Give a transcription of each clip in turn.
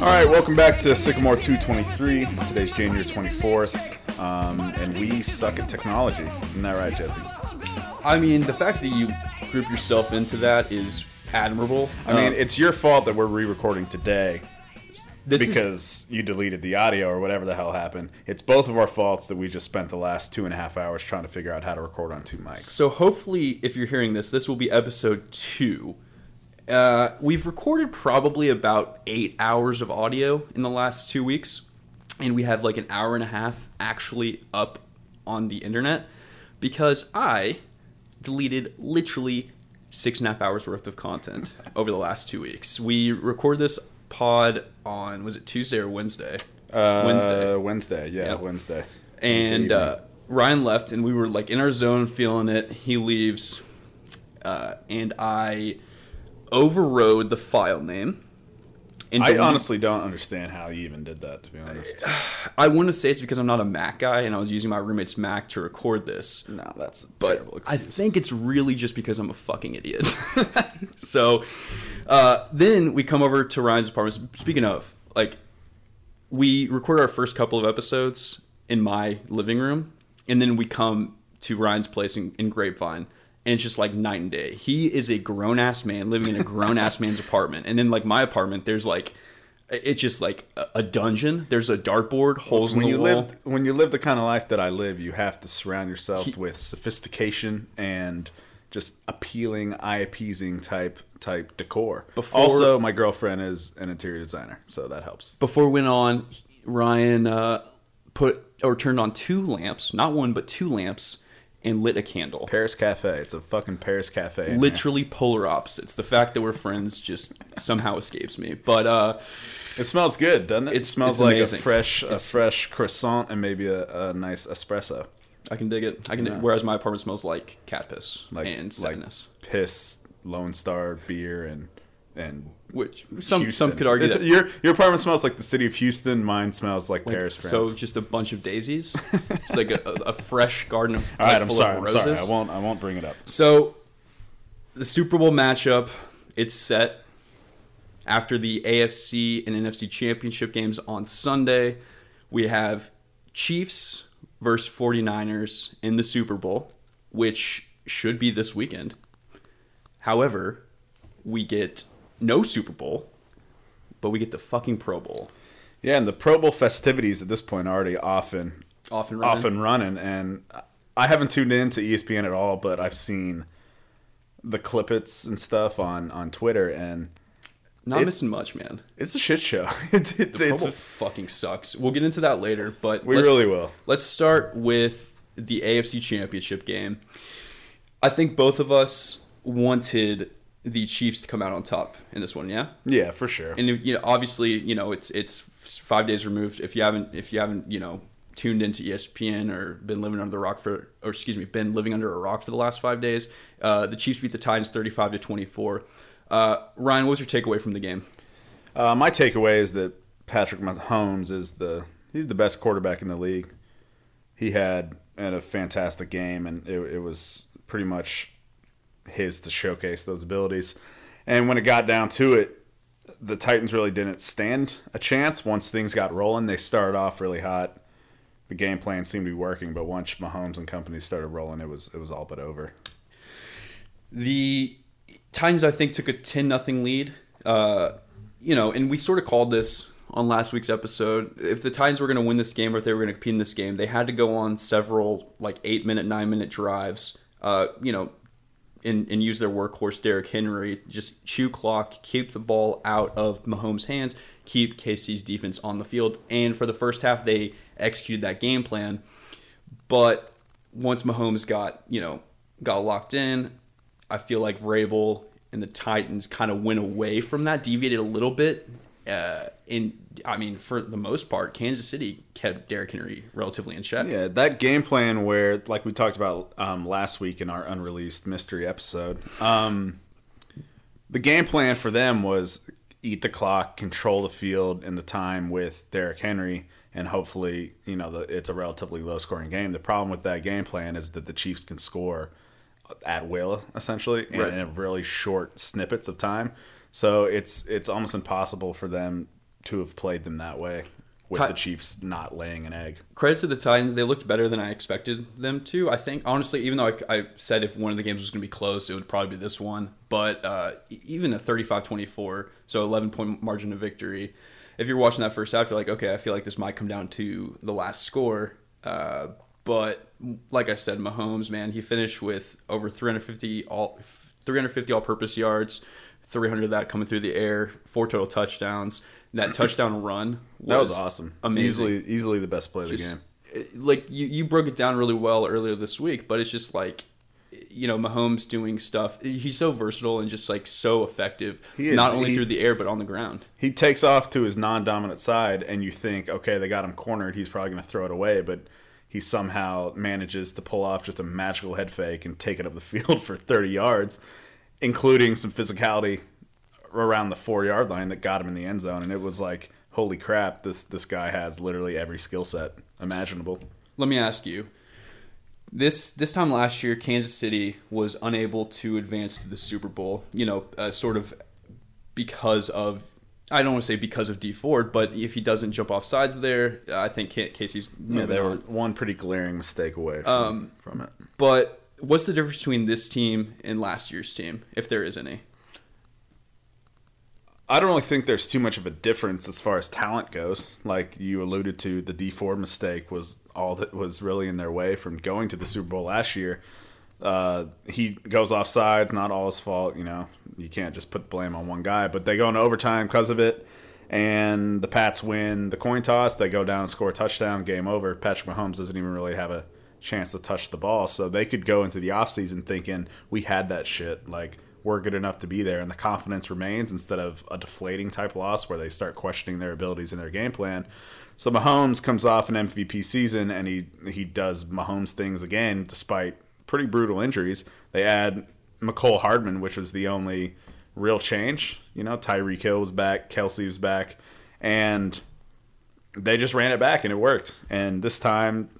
All right, welcome back to Sycamore 223. Today's January 24th, um, and we suck at technology. Isn't that right, Jesse? I mean, the fact that you group yourself into that is admirable. I mean, Um, it's your fault that we're re-recording today this is because you deleted the audio or whatever the hell happened. It's both of our faults that we just spent the last two and a half hours trying to figure out how to record on two mics. so. Hopefully, if you're hearing this, this will be episode two. Uh, we've recorded probably about eight hours of audio in the last two weeks, and we have like an hour and a half actually up on the internet because I deleted literally six and a half hours worth of content over the last two weeks. We record this pod on was it Tuesday or Wednesday? Uh, Wednesday. Wednesday, yeah, Yep. Wednesday. and uh. Ryan left, and we were like in our zone, feeling it. He leaves, uh, and I overrode the file name. And I honestly don't understand how you even did that. To be honest, I want to say it's because I'm not a Mac guy, and I was using my roommate's Mac to record this. no, that's a But terrible I think it's really just because I'm a fucking idiot. so uh, then we come over to Ryan's apartment. Speaking of, like, we record our first couple of episodes in my living room, and then we come to Ryan's place in, in Grapevine. And it's just like night and day. He is a grown ass man living in a grown ass man's apartment. And then, like, my apartment, there's like, it's just like a- dungeon. There's a dartboard, holes when in you the wall. live when you live the kind of life that I live, you have to surround yourself with sophistication and just appealing, eye appeasing type type decor. Before- also, my girlfriend is an interior designer, so that helps. before we went on, Ryan uh, put or turned on two lamps, not one but two lamps, and lit a candle. Paris Cafe, it's a fucking Paris Cafe. Literally polar opposites. The fact that we're friends just somehow escapes me. But uh, it smells good, doesn't it? It smells like amazing. a fresh a It's- fresh croissant and maybe a, a nice espresso, I can dig it. I can. Yeah. Whereas my apartment smells like cat piss like and like sadness, piss, Lone Star beer, and and which some Houston. some could argue It's- that. your your apartment smells like the city of Houston. Mine smells like, like, Paris, France. so just a bunch of daisies. It's like a, a, fresh garden of All right, I'm sorry. I'm sorry. I won't. I won't bring it up. So, the Super Bowl matchup, it's set after the AFC and NFC championship games on Sunday. We have Chiefs versus 49ers in the Super Bowl, which should be this weekend. However, we get no Super Bowl, but we get the fucking Pro Bowl. Yeah, and the Pro Bowl festivities at this point are already often Often running. off and running, and I haven't tuned in to ESPN at all, but I've seen the clippets and stuff on on Twitter, and Not it- missing much, man. it's a shit show. It- it- The Pro Bowl fucking sucks. We'll get into that later, but We really will. Let's start with the AFC Championship game. I think both of us wanted the Chiefs to come out on top in this one, yeah. yeah, for sure. And you know, obviously, you know, it's it's five days removed. If you haven't, if you haven't, you know, tuned into ESPN or been living under the rock for, or excuse me, been living under a rock for the last five days, uh, the Chiefs beat the Titans thirty-five to twenty-four. Uh, Ryan, what was your takeaway from the game? Uh, my takeaway is that Patrick Mahomes is the he's the best quarterback in the league. He had, had a fantastic game, and it, it was pretty much his to showcase those abilities. And when it got down to it, the Titans really didn't stand a chance. Once things got rolling, they started off really hot. The game plan seemed to be working, but once Mahomes and company started rolling, it was it was all but over. The Titans, I think, took a 10 nothing lead. Uh, you know, and we sort of called this on last week's episode. If the Titans were going to win this game or if they were going to compete in this game, they had to go on several, like, eight minute, nine minute drives, uh, you know, and, and use their workhorse, Derrick Henry, just chew clock, keep the ball out of Mahomes' hands, keep KC's defense on the field. And for the first half, they executed that game plan. But once Mahomes got, you know, got locked in, I feel like Vrabel and the Titans kind of went away from that, deviated a little bit. Uh, in I mean, for the most part, Kansas City kept Derrick Henry relatively in check. Yeah, that game plan where, like we talked about um, last week in our unreleased mystery episode, um, the game plan for them was eat the clock, control the field and the time with Derrick Henry, and hopefully, you know, the, it's a relatively low scoring game. The problem with that game plan is that the Chiefs can score at will, essentially, Right. in really short snippets of time. So it's it's almost impossible for them to have played them that way with Ti- the Chiefs not laying an egg. credit to the Titans. They looked better than I expected them to. I think, honestly, even though I, I said if one of the games was going to be close, it would probably be this one. But uh, even a 35 24, so 11 point margin of victory. If you're watching that first half, you're like, okay, I feel like this might come down to the last score. Uh, but like I said, Mahomes, man, he finished with over 350 all 350 all-purpose yards, 300 of that coming through the air, four total touchdowns. That touchdown run was That was awesome. amazing Easily easily the best play of the game. like you, you broke it down really well earlier this week but it's just like you know Mahomes doing stuff he's so versatile and just like so effective is. not only He- through the air but on the ground he takes off to his non-dominant side and you think okay they got him cornered he's probably going to throw it away but he somehow manages to pull off just a magical head fake and take it up the field for 30 yards including some physicality around the four yard line that got him in the end zone and it was like holy crap this this guy has literally every skill set imaginable. Let me ask you. This this time last year Kansas City was unable to advance to the Super Bowl you know uh, sort of because of I don't want to say because of Dee Ford but if he doesn't jump off sides there I think KC's yeah they on. were one pretty glaring mistake away from, from it. But what's the difference between this team and last year's team, if there is any? I don't really think there's too much of a difference as far as talent goes. Like you alluded to, the Dee Ford mistake was all that was really in their way from going to the Super Bowl last year. Uh, he goes off sides, not all his fault. You know, you can't just put blame on one guy. But they go into overtime because of it, and the Pats win the coin toss. They go down score a touchdown. Game over. Patrick Mahomes doesn't even really have a chance to touch the ball, so they could go into the offseason thinking we had that shit. Like we're good enough to be there, and the confidence remains instead of a deflating type loss where they start questioning their abilities and their game plan. So Mahomes comes off an MVP season, and he he does Mahomes things again, despite pretty brutal injuries. They add Mecole Hardman, which was the only real change. You know, Tyreek Hill was back, Kelce was back, and they just ran it back, and it worked. And this time,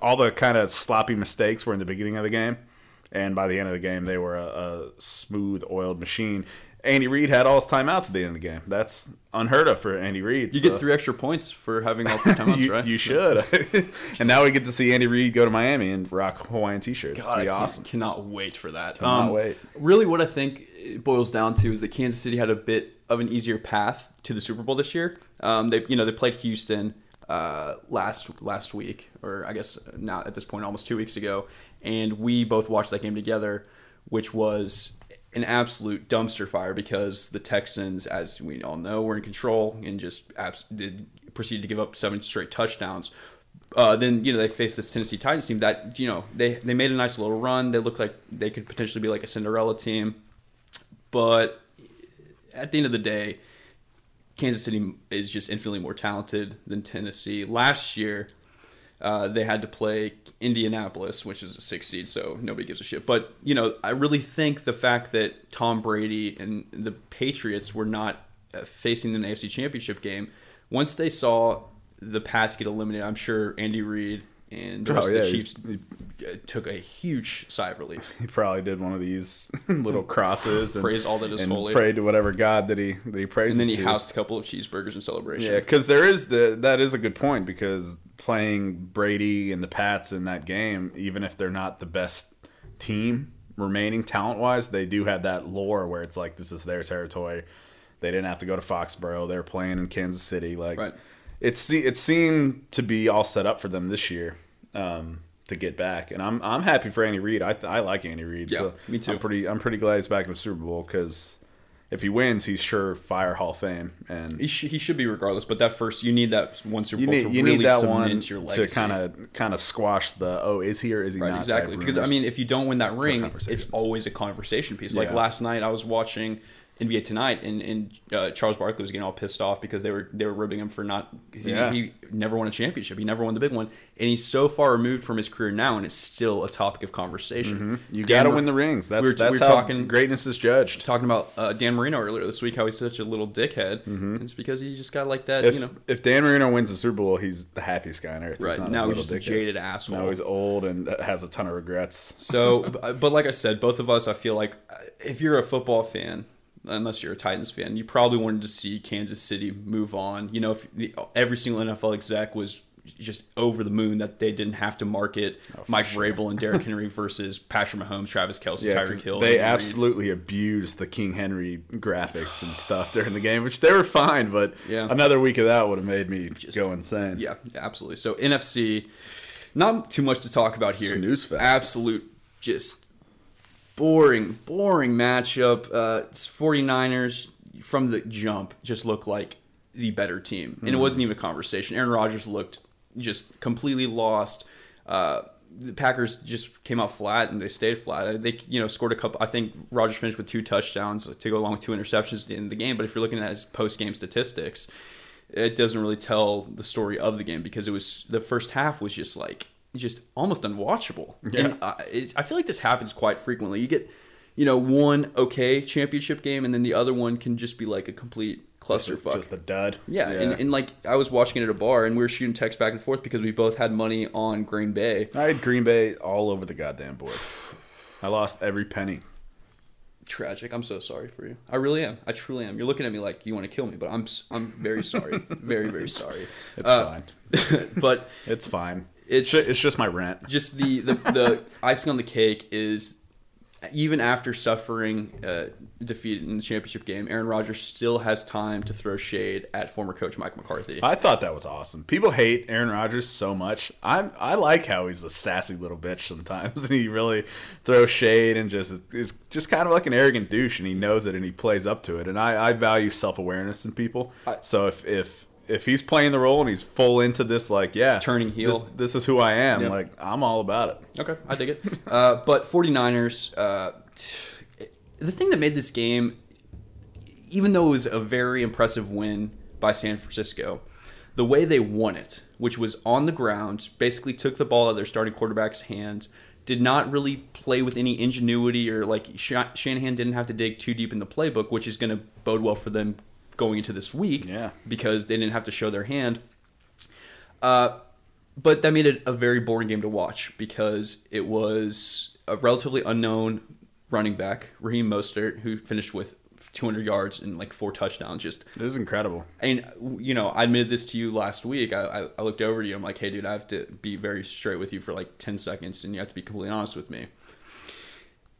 all the kind of sloppy mistakes were in the beginning of the game, and by the end of the game, they were a, a smooth, oiled machine. Andy Reid had all his timeouts at the end of the game. That's unheard of for Andy Reid. You so- get three extra points for having all three timeouts, you, right? you should. and now we get to see Andy Reid go to Miami and rock Hawaiian t-shirts. God, be awesome. Cannot wait for that. Um, Cannot wait. Really, what I think it boils down to is that Kansas City had a bit of an easier path to the Super Bowl this year. Um, they, you know, they played Houston uh, last last week, or I guess now at this point, almost two weeks ago, and we both watched that game together, which was an absolute dumpster fire because the Texans, as we all know, were in control and just abs- did proceeded to give up seven straight touchdowns. Uh, then you know they faced this Tennessee Titans team that you know they they made a nice little run. They looked like they could potentially be like a Cinderella team, but at the end of the day, Kansas City is just infinitely more talented than Tennessee. Last year, uh, they had to play Indianapolis, which is a six seed, so nobody gives a shit. But you know, I really think the fact that Tom Brady and the Patriots were not uh, facing in the AFC Championship game, once they saw the Pats get eliminated, I'm sure Andy Reid and the Oh, yeah, of the Chiefs took a huge sigh of relief. He probably did one of these little crosses and Praise all that is and holy. prayed to whatever god that he that he praises And then he to. housed a couple of cheeseburgers in celebration. Yeah, because there is the that is a good point because playing Brady and the Pats in that game, even if they're not the best team remaining talent wise, they do have that lore where it's like this is their territory. They didn't have to go to Foxborough; they're playing in Kansas City. Like Right. it's it seemed to be all set up for them this year um, to get back, and I'm I'm happy for Andy Reid. I I like Andy Reid. Yeah, so me too. I'm pretty I'm pretty glad he's back in the Super Bowl because. If he wins, he's sure fire Hall of Fame, and He, sh- he should be regardless, but that first you need that one Super Bowl need to you really need that cement one your to kind of kind of squash the oh is he or is he right, not exactly. Because I mean, if you don't win that ring, it's always a conversation piece. Like Yeah. last night, I was watching NBA Tonight, and, and uh, Charles Barkley was getting all pissed off because they were they were ribbing him for not. He, Yeah. he never won a championship. He never won the big one, and he's so far removed from his career now, and it's still a topic of conversation. You got to win the rings. That's we were- that's we were how talking- greatness is judged. Talking about uh, Dan Marino earlier this week, how he's such a little dickhead. And It's because he just got like that, If you know. if Dan Marino wins the Super Bowl, he's the happiest guy on earth. Right not now, he's just a jaded asshole. Now he's old and has a ton of regrets. So, but but like I said, both of us, I feel like uh, if you're a football fan, unless you're a Titans fan, you probably wanted to see Kansas City move on. You know, if the, every single NFL exec was just over the moon that they didn't have to market oh, Mike Vrabel and Derrick Henry versus Patrick Mahomes, Travis Kelce, Yeah, Tyreek Hill. they absolutely abused the King Henry graphics and stuff during the game, which they were fine, but Yeah. another week of that would have made me just, go insane. Yeah, absolutely. So NFC, not too much to talk about here. Absolute, just boring, boring matchup. Uh, it's 49ers from the jump just look like the better team, and it wasn't even a conversation. Aaron Rodgers looked just completely lost. Uh, the Packers just came out flat and they stayed flat. They you know scored a couple. I think Rodgers finished with two touchdowns to go along with two interceptions in the game. But if you're looking at his post game statistics, it doesn't really tell the story of the game because it was the first half was just like just almost unwatchable. Yeah. And uh, it's, I feel like this happens quite frequently. You get you know one okay championship game and then the other one can just be like a complete clusterfuck. Just a dud. Yeah, And, and like I was watching it at a bar and we were shooting texts back and forth because we both had money on Green Bay. I had Green Bay all over the goddamn board. I lost every penny. Tragic. I'm so sorry for you. I really am. I truly am. You're looking at me like you want to kill me, but I'm I'm very sorry. very very sorry. It's Uh, fine. but It's fine. It's- It's just my rant. just the the, the icing on the cake is even after suffering uh, defeat in the championship game, Aaron Rodgers still has time to throw shade at former coach Mike McCarthy. I thought that was awesome. People hate Aaron Rodgers so much. I I like how he's a sassy little bitch sometimes, and he really throws shade and just is just kind of like an arrogant douche, and he knows it and he plays up to it. And I, I value self awareness in people. so if if if he's playing the role and he's full into this, like yeah, turning heel. this, this is who I am. Yep. Like I'm all about it. Okay, I dig it. Uh, but 49ers, uh, the thing that made this game, even though it was a very impressive win by San Francisco, the way they won it, which was on the ground, basically took the ball out of their starting quarterback's hands, did not really play with any ingenuity or like Shanahan didn't have to dig too deep in the playbook, which is going to bode well for them going into this week Yeah. because they didn't have to show their hand. Uh, but that made it a very boring game to watch because it was a relatively unknown running back, Raheem Mostert, who finished with 200 yards and like four touchdowns. Just, It was incredible. and you know, I admitted this to you last week. I, I, I looked over to you. I'm like, hey, dude, I have to be very straight with you for like 10 seconds, and you have to be completely honest with me.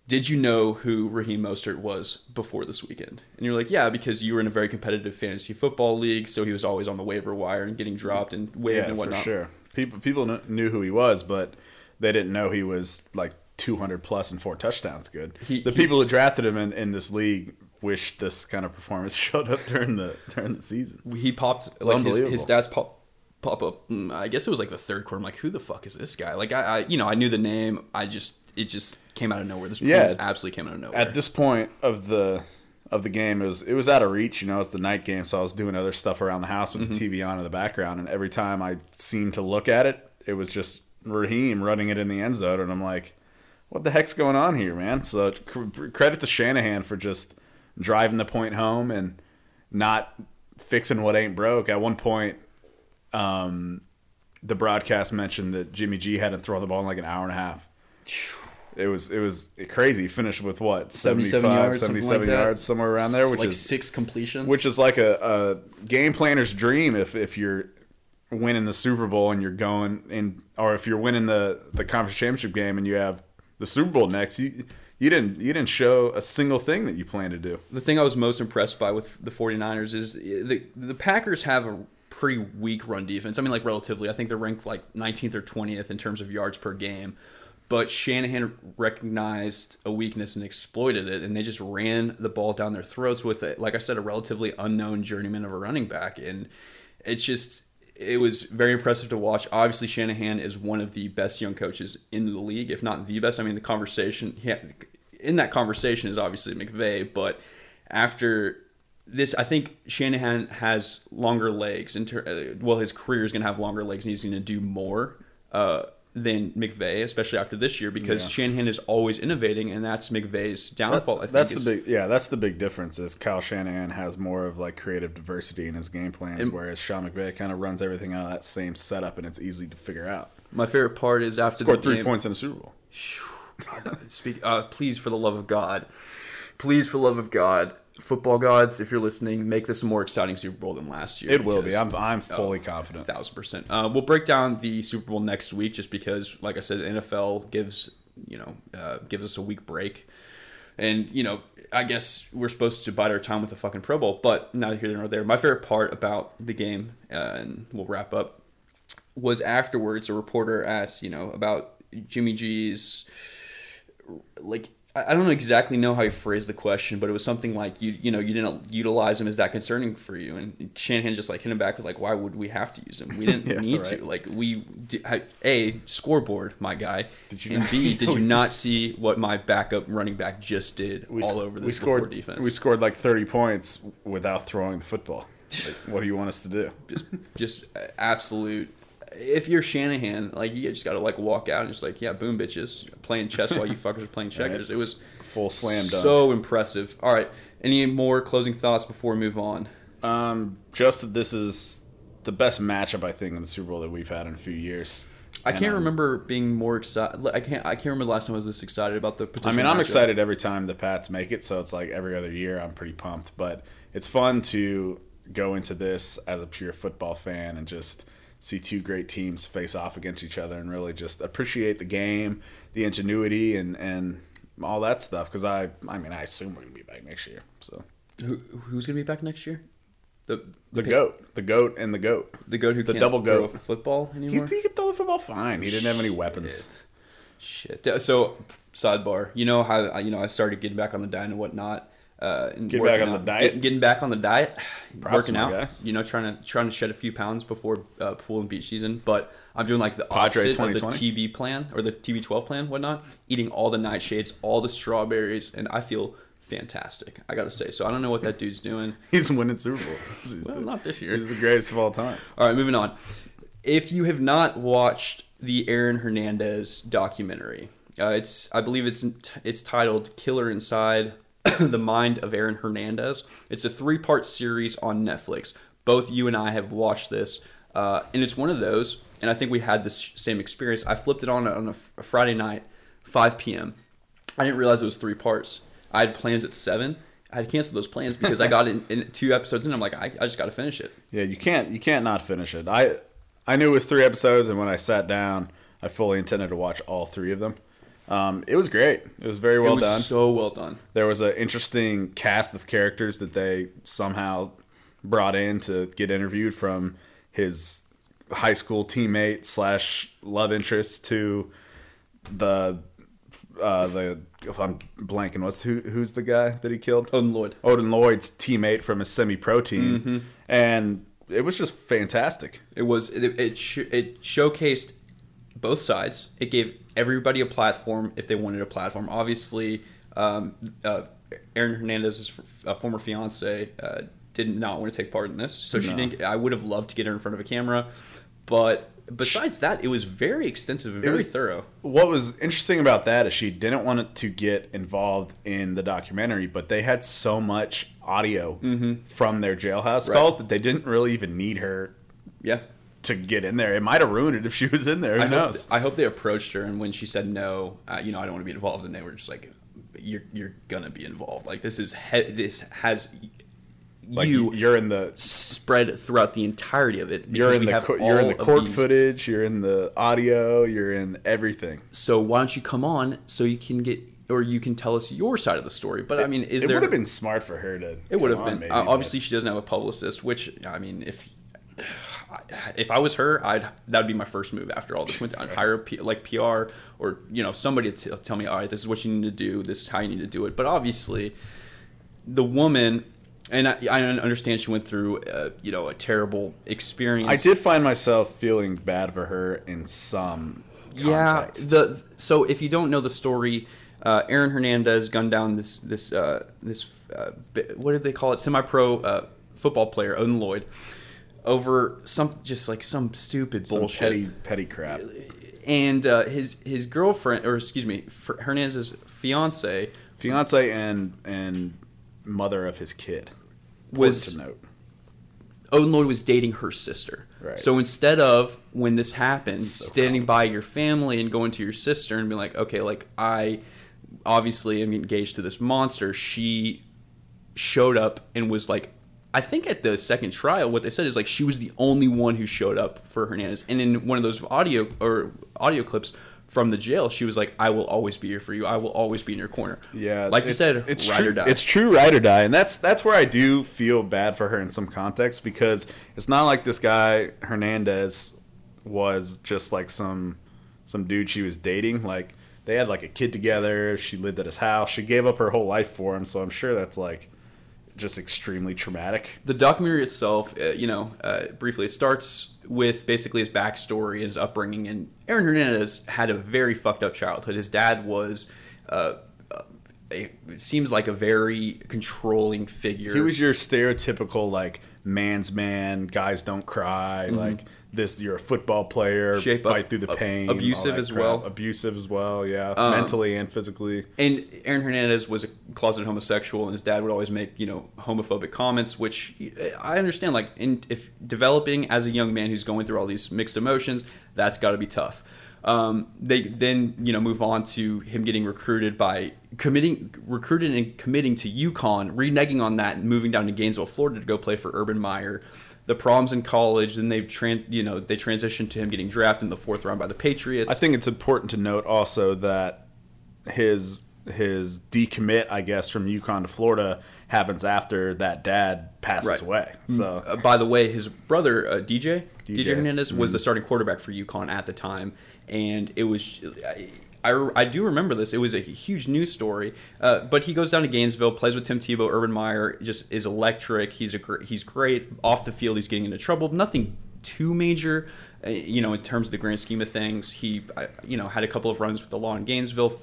Did you know who Raheem Mostert was before this weekend? And you're like, yeah, because you were in a very competitive fantasy football league, so he was always on the waiver wire and getting dropped and waived Yeah, and for whatnot. sure. People people knew who he was, but they didn't know he was like 200 plus and four touchdowns good. He- the he- people who drafted him in, in this league wish this kind of performance showed up during the during the season. he popped like his, his stats pop pop up. mm, I guess it was like the third quarter. I'm like, who the fuck is this guy? Like I, I you know I knew the name. I just it just came out of nowhere. This Yeah. absolutely came out of nowhere. At this point of the of the game, it was it was out of reach. You know, it's the night game, so I was doing other stuff around the house with Mm-hmm. the TV on in the background, and every time I seemed to look at it, it was just Raheem running it in the end zone, and I'm like, what the heck's going on here, man? So credit to Shanahan for just driving the point home and not fixing what ain't broke. At one point, um, the broadcast mentioned that Jimmy G hadn't thrown the ball in like an hour and a half. It was it was crazy. He finished with what 77 yards, 77 like yards, somewhere around there, which like is six completions. which is like a, a game planner's dream if if you're winning the Super Bowl and you're going in, or if you're winning the the conference championship game and you have the Super Bowl next, you you didn't you didn't show a single thing that you plan to do. the thing I was most impressed by with the 49ers is the the Packers have a pretty weak run defense. I mean, like relatively, I think they're ranked like 19th or 20th in terms of yards per game. But Shanahan recognized a weakness and exploited it, and they just ran the ball down their throats with it. Like I said, a relatively unknown journeyman of a running back, and it's just it was very impressive to watch. Obviously, Shanahan is one of the best young coaches in the league, if not the best. I mean, the conversation in that conversation is obviously McVay, but after this, I think Shanahan has longer legs. In ter- uh, well, his career is going to have longer legs, and he's going to do more uh, than McVay, especially after this year, because Yeah. Shanahan is always innovating, and that's McVay's downfall. I think that's is- the big yeah that's the big difference is Kyle Shanahan has more of like creative diversity in his game plans And- whereas Sean McVay kind of runs everything out of that same setup and it's easy to figure out My favorite part is after scored the three game, points in a Super Bowl Speak, uh, please, for the love of God, please, for the love of God, football gods, if you're listening, make this a more exciting Super Bowl than last year. it will be I'm I'm fully confident thousand percent. Uh, we'll break down the Super Bowl next week, just because, like I said, the NFL gives you know uh, gives us a week break, and you know I guess we're supposed to bide our time with the fucking Pro Bowl, but neither here nor there. My favorite part about the game, uh, and we'll wrap up, was afterwards. A reporter asked, you know, about Jimmy G's like I don't exactly know how he phrased the question, but it was something like you you know you didn't utilize him. Is that concerning for you? And Shanahan just like hit him back with like, why would we have to use him? We didn't Yeah, need right. to. Like we a scoreboard, my guy. Did you and not- B did you not see what my backup running back just did we, all over we this scored defense? we scored like 30 points without throwing the football like, what do you want us to do just just absolute. If you're Shanahan, like you just gotta like walk out and just like yeah, boom, bitches, playing chess while you fuckers are playing checkers. It was full slam dunk so impressive. All right, any more closing thoughts before we move on? Um, just that this is the best matchup I think in the Super Bowl that we've had in a few years. I And, can't um, being being more excited. I can't. I can't remember the last time I was this excited about the. I mean, I'm matchup. excited every time the Pats make it, so it's like every other year I'm pretty pumped. But it's fun to go into this as a pure football fan and just see two great teams face off against each other and really just appreciate the game, the ingenuity, and and all that stuff. Because I, I mean, I assume we're gonna be back next year. So Who, who's gonna be back next year? The the goat, the goat, and the goat. the goat who the double goat. football He, anymore. he could throw the football fine. He didn't have any weapons. Shit. Shit. So sidebar. You know how you know I started getting back on the diet and whatnot. Uh, and Get back on the diet? Get- getting back on the diet. Props, working out. guy. You know, trying to trying to shed a few pounds before uh, pool and beach season. But I'm doing like the Padre opposite of the 2020? TB plan or the TB12 plan, whatnot. Eating all the nightshades, all the strawberries, and I feel fantastic. I gotta say. So I don't know what that dude's doing. He's winning Super Bowls. Well, the- not this year. He's the greatest of all time. All right, moving on. If you have not watched the Aaron Hernandez documentary, uh, it's I believe it's it's titled "Killer Inside the Mind of Aaron Hernandez." It's a three part series on Netflix. Both you and I have watched this, uh, and it's one of those. And I think we had this same experience. I flipped it on on a, a Friday night, 5 p.m. I didn't realize it was three parts. I had plans at seven. I had canceled those plans because I got in, in two episodes and I'm like, I, I just got to finish it. Yeah, you can't you can't not finish it. I I knew it was three episodes, and when I sat down, I fully intended to watch all three of them. Um, it was great. It was very well it was done. so well done. there was an interesting cast of characters that they somehow brought in to get interviewed from his high school teammate slash love interest to the uh, the if I'm blanking, what's who who's the guy that he killed? Odin Lloyd. Odin Lloyd's teammate from his semi-pro team, Mm-hmm. and it was just fantastic. It was it it, sh- it showcased both sides. It gave everybody a platform if they wanted a platform. Obviously, um, uh, Aaron Hernandez's uh, former fiance uh, did not want to take part in this, so she didn't. I would have loved to get her in front of a camera, but besides that, it was very extensive and very was- thorough. What was interesting about that is she didn't want to get involved in the documentary, but they had so much audio from their jailhouse Mm-hmm. Right. calls that they didn't really even need her Yeah. To get in there. It might have ruined it if she was in there. Who I hope, knows? I hope they approached her, and when she said no, uh, you know, I don't want to be involved, and they were just like, "You're you're gonna be involved. Like this is he- this has like you you're in the spread throughout the entirety of it. you're in the co- you're in the court footage. You're in the audio. You're in everything. So why don't you come on so you can get or you can tell us your side of the story? But I mean, is it there? would have been smart for her to. It would have been. maybe, uh, but- obviously, she doesn't have a publicist. Which I mean, if if I was her, I'd that would be my first move after all this went down. Hire a P, like PR or you know somebody to tell me, all right, this is what you need to do. This is how you need to do it. But obviously, the woman. And I, I understand she went through, uh, you know, a terrible experience. I did find myself feeling bad for her in some context. Yeah. The so if you don't know the story, uh, Aaron Hernandez gunned down this this uh, this uh, what did they call it? Semi-pro uh, football player Odin Lloyd over some just like some stupid Some bullshit. petty petty crap. And uh, his his girlfriend, or excuse me, Hernandez's fiance Fiance and and mother of his kid. Was- to note. Odin Lloyd was dating her sister. Right. So instead of when this happened, So standing by your family and going to your sister and being like, okay, like I obviously am engaged to this monster, she showed up and was like, I think at the second trial, what they said is like she was the only one who showed up for Hernandez. And in one of those audio or audio clips from the jail, she was like, "I will always be here for you. I will always be in your corner." Yeah, like you said, it's ride true, or die. It's true, ride or die, and that's that's where I do feel bad for her in some context because it's not like this guy Hernandez was just like some some dude she was dating. Like they had like a kid together. She lived at his house. She gave up her whole life for him. So I'm sure that's like just extremely traumatic. the documentary itself, uh, you know, uh, briefly, it starts with basically his backstory, and his upbringing, and Aaron Hernandez had a very fucked up childhood. His dad was, uh, uh, a, it seems like a very controlling figure. He was your stereotypical like man's man. Guys don't cry. Like this, you're a football player. Shape fight up, through the pain. abusive as crap. well. Abusive as well. Yeah, Um, mentally and physically. and Aaron Hernandez was a closeted homosexual, and his dad would always make you know homophobic comments, which I understand. Like, in, if developing as a young man who's going through all these mixed emotions, that's got to be tough. Um, they then you know move on to him getting recruited by committing recruited and committing to UConn, reneging on that, and moving down to Gainesville, Florida, to go play for Urban Meyer. The problems in college, then they've tran you know they transitioned to him getting drafted in the fourth round by the Patriots. I think it's important to note also that his his decommit, I guess, from UConn to Florida happens after that dad passes Right. away. So Uh, by the way, his brother uh, DJ DJ, DJ. Hernandez was Mm-hmm. the starting quarterback for UConn at the time, and it was. I, I, do remember this. It was a huge news story. Uh, but he goes down to Gainesville, plays with Tim Tebow. Urban Meyer just is electric. He's a he's great off the field. He's getting into trouble. Nothing too major, uh, you know, in terms of the grand scheme of things. He, you know, had a couple of runs with the law in Gainesville.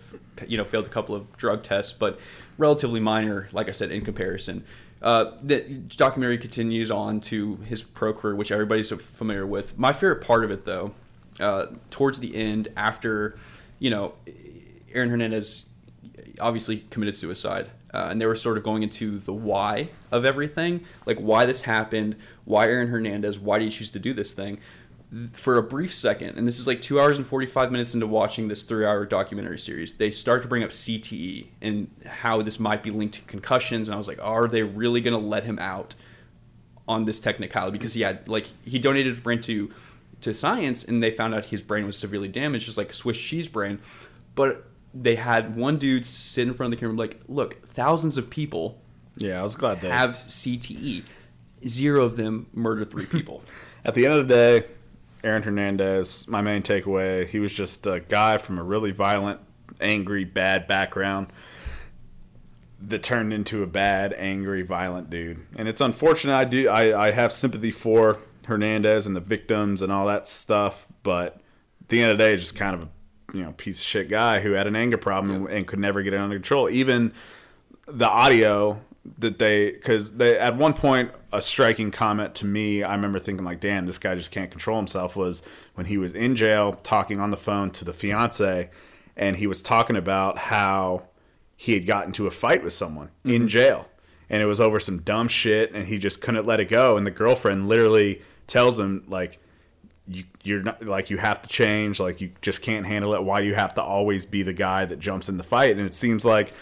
You know, failed a couple of drug tests, but relatively minor, like I said, in comparison. Uh, the documentary continues on to his pro career, which everybody's familiar with. My favorite part of it, though, uh, towards the end, after you know, Aaron Hernandez obviously committed suicide, uh, and they were sort of going into the why of everything, like why this happened, why Aaron Hernandez, why did he choose to do this thing? For a brief second, and this is like two hours and 45 minutes into watching this three hour documentary series, they start to bring up CTE and how this might be linked to concussions. And I was like, are they really going to let him out on this technicality? Because he had, like, he donated his brain to, to science and they found out his brain was severely damaged, just like a Swiss cheese brain. But they had one dude sit in front of the camera, like, look, thousands of people yeah, I was glad they have CTE. Zero of them murdered three people. At the end of the day, Aaron Hernandez, my main takeaway, he was just a guy from a really violent, angry, bad background that turned into a bad, angry, violent dude. And it's unfortunate. I do I, I have sympathy for Hernandez and the victims and all that stuff, but at the end of the day, just kind of a you know piece of shit guy who had an anger problem and, and could never get it under control. Even the audio that they because they at one point a striking comment to me i remember thinking like damn this guy just can't control himself was when he was in jail talking on the phone to the fiance and he was talking about how he had gotten into a fight with someone in mm-hmm. jail and it was over some dumb shit and he just couldn't let it go and the girlfriend literally tells him like you, you're not like you have to change like you just can't handle it why do you have to always be the guy that jumps in the fight and it seems like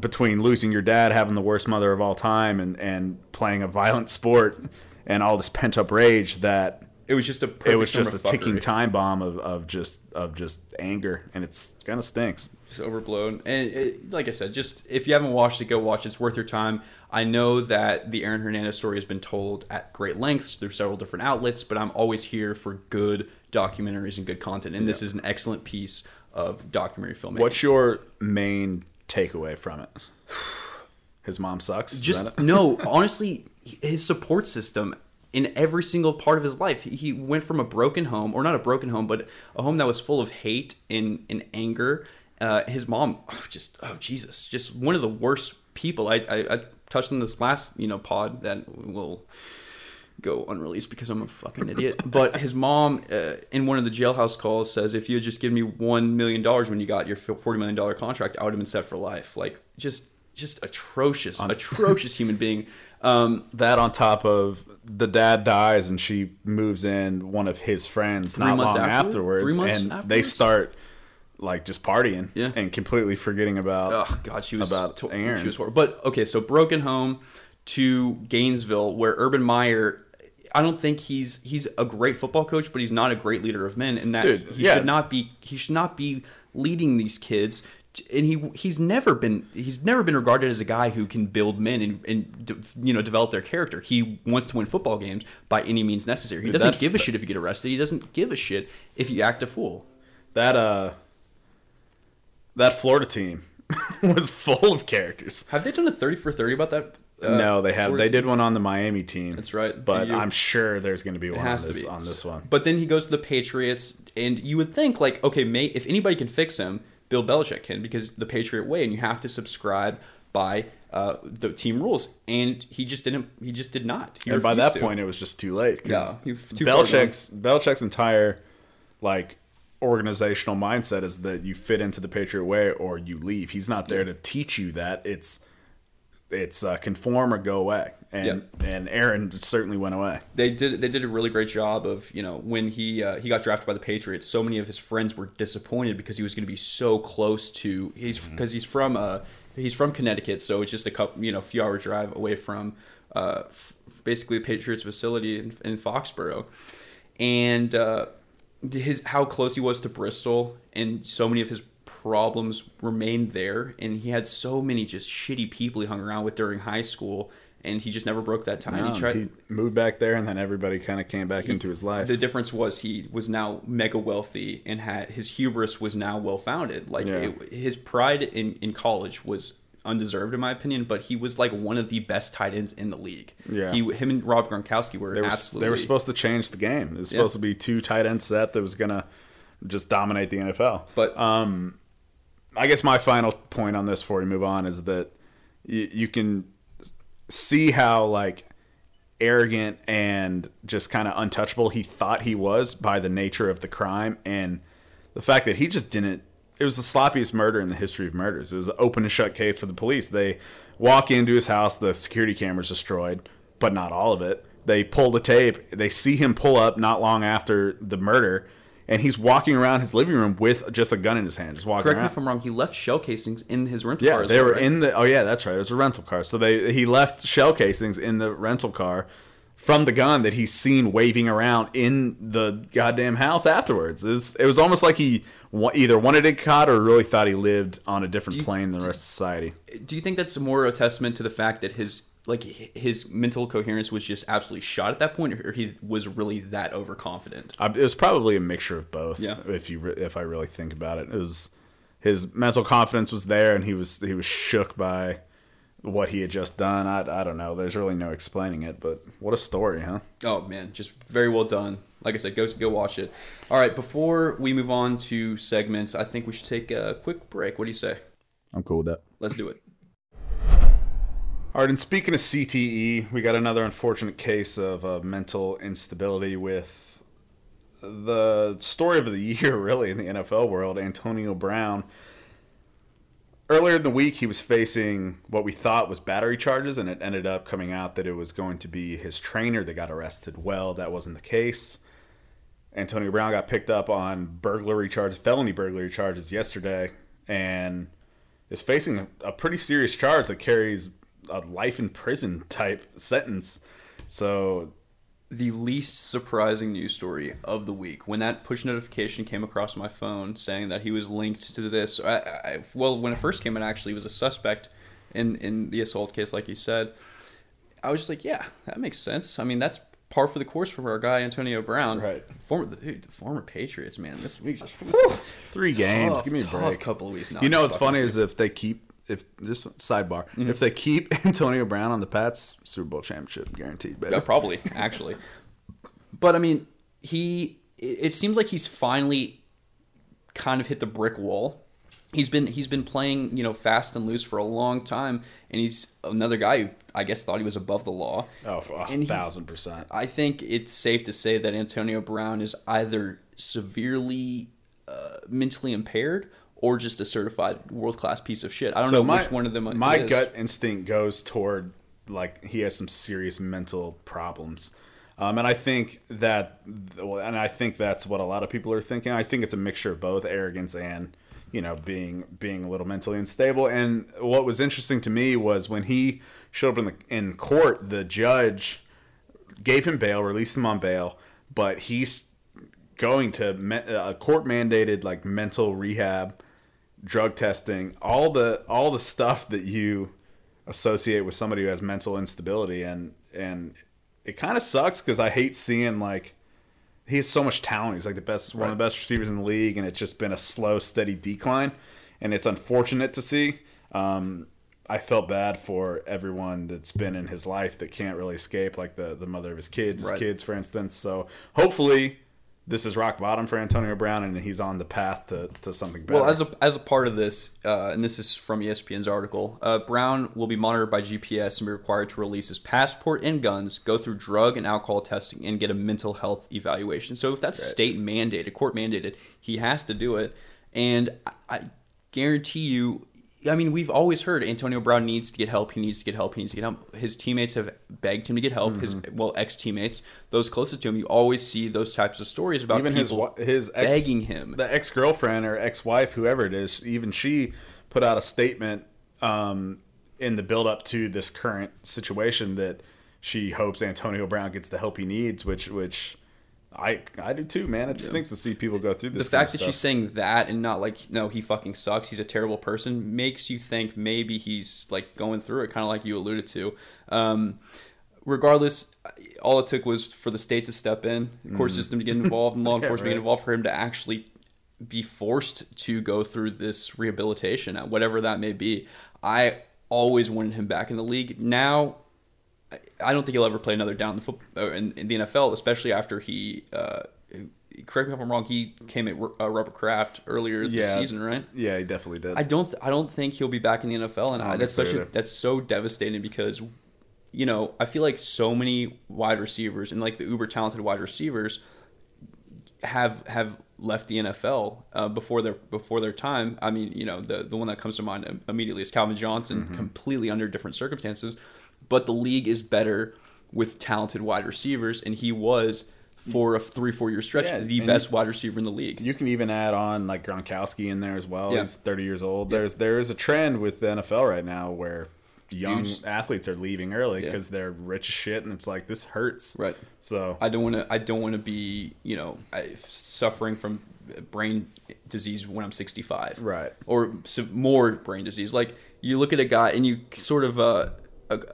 between losing your dad, having the worst mother of all time, and and playing a violent sport, and all this pent up rage that It was just a it was just a ticking time bomb of, of just of just anger, and it's kind of stinks. It's overblown. And it, like I said, just if you haven't watched it, go watch. It's worth your time. I know that the Aaron Hernandez story has been told at great lengths through several different outlets, but I'm always here for good documentaries and good content. And this is an excellent piece of documentary filmmaking. What's your main takeaway from it? His mom sucks. Just no honestly his support system in every single part of his life he- he went from a broken home or not a broken home but a home that was full of hate and, and anger uh, his mom oh, just oh jesus just one of the worst people. I, I, I touched on this last you know pod that will go unreleased because I'm a fucking idiot. But his mom, uh, in one of the jailhouse calls, says if you had just given me one million dollars when you got your forty million dollar contract, I would have been set for life. Like just just atrocious, atrocious human being. Um, that on top of the dad dies and she moves in one of his friends not long afterward? afterwards, Three months and they start like just partying Yeah. and completely forgetting about Oh God, she was About to- Aaron. She was horrible. But okay, so Broken Home to Gainesville, where Urban Meyer. I don't think he's he's a great football coach, but he's not a great leader of men, and that Dude, he yeah. should not be he should not be leading these kids. And he he's never been he's never been regarded as a guy who can build men and, and de- you know develop their character. He wants to win football games by any means necessary. He doesn't that- give a shit if you get arrested. He doesn't give a shit if you act a fool. that uh that Florida team was full of characters. Have they done a thirty for thirty about that? uh, no, they have. Florida They team? did one on the Miami team. That's right. But You- I'm sure there's going to be one has on to this, be on this one. But then he goes to the Patriots, and you would think like, okay, mate, if anybody can fix him, Bill Belichick can, because the Patriot way, and you have to subscribe by uh, the team rules, and he just didn't. He just did not. He and by that to. point, it was just too late. Yeah, he was too far Belichick's Belichick's entire like organizational mindset is that you fit into the Patriot way or you leave. He's not there to teach you that. It's it's uh, conform or go away. And and Aaron certainly went away. they did they did a really great job of you know when he uh, he got drafted by the Patriots. So many of his friends were disappointed because he was going to be so close to he's because he's from uh he's from Connecticut, so it's just a couple you know few hour drive away from uh f- basically the Patriots facility in, in Foxborough, and uh, his how close he was to Bristol, and so many of his problems remained there, and he had so many just shitty people he hung around with during high school. And he just never broke that tie. No, he tried, he moved back there, and then everybody kind of came back into his life. the difference was he was now mega wealthy and had his hubris was now well founded. Like Yeah. it, his pride in in college was undeserved in my opinion, but he was like one of the best tight ends in the league. Yeah. he him and Rob Gronkowski were they were absolutely they were supposed to change the game. It was Yeah. supposed to be two tight end set that was gonna just dominate the NFL. But Um, I guess my final point on this before we move on is that you, you can see how like arrogant and just kind of untouchable he thought he was by the nature of the crime and the fact that he just didn't it was the sloppiest murder in the history of murders it was an open and shut case for the police they walk into his house the security cameras destroyed but not all of it they pull the tape they see him pull up not long after the murder and he's walking around his living room with just a gun in his hand just walking correct me if I'm wrong. He left shell casings in his rental yeah, car. as they well, were right? in the. Oh yeah, that's right. It was a rental car. So they he left shell casings in the rental car from the gun that he's seen waving around in the goddamn house afterwards. It was, it was almost like he either wanted it caught or really thought he lived on a different you- plane than the rest of society. Do you think that's more a testament to the fact that his like his mental coherence was just absolutely shot at that point, or he was really that overconfident? I, it was probably a mixture of both. Yeah. If you re- if I really think about it, it was his mental confidence was there, and he was he was shook by what he had just done. I, I don't know. There's really no explaining it, but what a story, huh? Oh man, just very well done. Like I said, go go watch it. All right, before we move on to segments, I think we should take a quick break. What do you say? I'm cool with that. Let's do it. All right, and speaking of CTE, we got another unfortunate case of uh, mental instability with the story of the year, really, in the NFL world, Antonio Brown. Earlier in the week, he was facing what we thought was battery charges, and it ended up coming out that it was going to be his trainer that got arrested. Well, that wasn't the case. Antonio Brown got picked up on burglary charges, felony burglary charges yesterday, and is facing a, a pretty serious charge that carries a life in prison type sentence. So The least surprising news story of the week when that push notification came across my phone saying that he was linked to this. I, I, well, when it first came in, actually, he was a suspect in in the assault case, like you said. I was just like, yeah, that makes sense. I mean, that's par for the course for our guy Antonio Brown, Right. Former the, dude, the former Patriots, man. This week just three games, give me a tough break. couple of weeks. No, you know what's funny with is if they keep if this sidebar if they keep Antonio Brown on the Pats, Super Bowl championship guaranteed, baby. Yeah, probably actually. But I mean, he. It seems like he's finally kind of hit the brick wall he's been he's been playing you know fast and loose for a long time, and he's another guy who I guess thought he was above the law. Oh, a And he- thousand percent. I think it's safe to say that Antonio Brown is either severely uh, mentally impaired or just a certified world class piece of shit. I don't know which one of them. My is. gut instinct goes toward like he has some serious mental problems, um, and I think that, and I think that's what a lot of people are thinking. I think it's a mixture of both arrogance and you know being being a little mentally unstable. And what was interesting to me was when he showed up in the in court, the judge gave him bail, released him on bail, but he's going to me- a court mandated like mental rehab, drug testing, all the all the stuff that you associate with somebody who has mental instability, and and it kind of sucks because I hate seeing like he has so much talent. He's like the best, one of the best receivers in the league, and it's just been a slow, steady decline, and it's unfortunate to see. Um, I felt bad for everyone that's been in his life that can't really escape, like the the mother of his kids, his Right. kids, for instance. So hopefully, this is rock bottom for Antonio Brown, and he's on the path to, to something better. Well, as a as a part of this, uh, and this is from ESPN's article, uh, Brown will be monitored by GPS and be required to release his passport and guns, go through drug and alcohol testing, and get a mental health evaluation. So if that's state mandated, court mandated, he has to do it. And I, I guarantee you. I mean, we've always heard Antonio Brown needs to get help. He needs to get help. He needs to get help. His teammates have begged him to get help. His Mm-hmm. well, ex teammates, those closest to him, you always see those types of stories about even his his ex, begging him. the ex girlfriend or ex wife, whoever it is, even she put out a statement um, in the build up to this current situation that she hopes Antonio Brown gets the help he needs, which which I I do too, man. It stinks to see people go through this. the fact that of she's saying that and not like no he fucking sucks he's a terrible person makes you think maybe he's like going through it kind of like you alluded to um, regardless all it took was for the state to step in the court system to get involved and law Mm. Yeah, enforcement right. get involved for him to actually be forced to go through this rehabilitation whatever that may be i always wanted him back in the league now I- don't think he'll ever play another down in the foot uh, in, in the NFL, especially after he. Uh, correct me if I'm wrong. He came at uh, Robert Kraft earlier this Yeah. season, right? yeah, he definitely did. I don't. I don't think he'll be back in the NFL, and I that's such so a that's so devastating because, you know, I feel like so many wide receivers and like the uber talented wide receivers have have left the NFL uh, before their before their time. I mean, you know, the the one that comes to mind immediately is Calvin Johnson, Mm-hmm. completely under different circumstances, but the league is better with talented wide receivers, and he was for a three four year stretch Yeah, the best you- wide receiver in the league. you can even add on like Gronkowski in there as well. Yeah. He's 30 years old. There's there is a trend with the NFL right now where young Dudes- athletes are leaving early Yeah. because they're rich as shit, and it's like this hurts. Right. So I don't want to. I don't want to be, you know, suffering from brain disease when I'm 65. Right. Or more brain disease. Like you look at a guy and you sort of uh,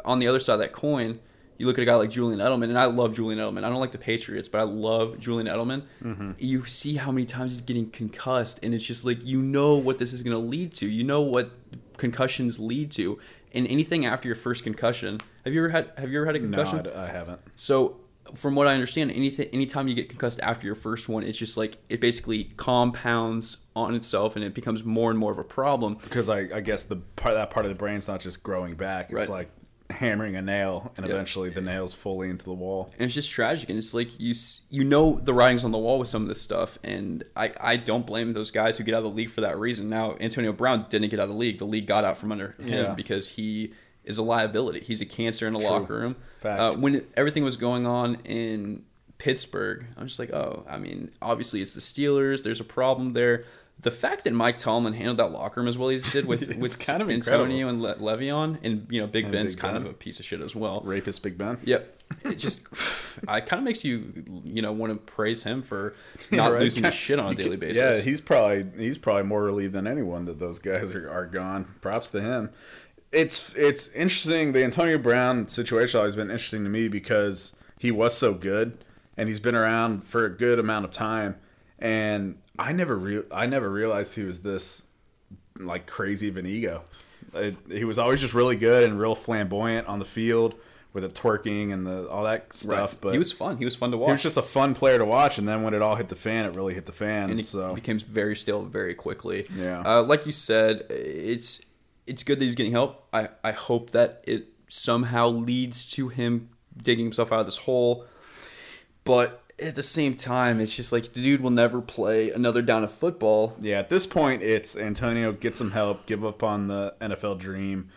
on the other side of that coin, you look at a guy like Julian Edelman, and I love Julian Edelman. I don't like the Patriots, but I love Julian Edelman. Mm-hmm. You see how many times he's getting concussed, and it's just like you know what this is going to lead to. You know what concussions lead to, and anything after your first concussion. Have you ever had? Have you ever had a concussion? no? I, I haven't. So, from what I understand, anything anytime you get concussed after your first one, it's just like it basically compounds on itself and it becomes more and more of a problem. because I, I guess the part that part of the brain's not just growing back. It's Right. like hammering a nail, and Yeah. eventually the nail's fully into the wall. And it's just tragic, and it's like you you know the writing's on the wall with some of this stuff, and I, I don't blame those guys who get out of the league for that reason. Now Antonio Brown didn't get out of the league; the league got out from under him Yeah. because he is a liability. He's a cancer in the locker room. Uh, when everything was going on in Pittsburgh, I'm just like, oh, I mean, obviously it's the Steelers. There's a problem there. The fact that Mike Tomlin handled that locker room as well as he did with with kind of Antonio and Le- Le'Veon, and you know Big And Ben's Big kind Ben. of a piece of shit as well. Rapist Big Ben. Yep. It just, I kind of makes you, you know, want to praise him for not Right. losing his shit on a daily basis. Yeah, he's probably he's probably more relieved than anyone that those guys are, are gone. Props to him. It's it's interesting. The Antonio Brown situation has always been interesting to me because he was so good and he's been around for a good amount of time. And I never re- I never realized he was this like crazy of an ego. It, he was always just really good and real flamboyant on the field. with the twerking and the all that stuff. But he was fun. He was fun to watch. he was just a fun player to watch. And then when it all hit the fan, it really hit the fan. and it so became very still very quickly. Yeah. Uh, like you said, it's it's good that he's getting help. I I hope that it somehow leads to him digging himself out of this hole. But at the same time, it's just like the dude will never play another down of football. yeah, at this point, it's Antonio get some help, give up on the NFL dream,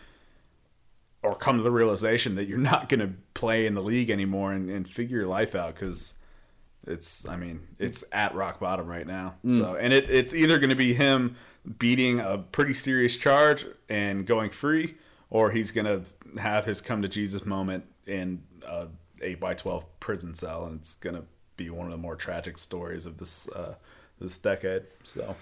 or come to the realization that you're not going to play in the league anymore and, and figure your life out because it's I mean it's at rock bottom right now. Mm. So and it, it's either going to be him beating a pretty serious charge and going free, or he's going to have his come to Jesus moment in a eight by twelve prison cell, and it's going to be one of the more tragic stories of this uh, this decade. So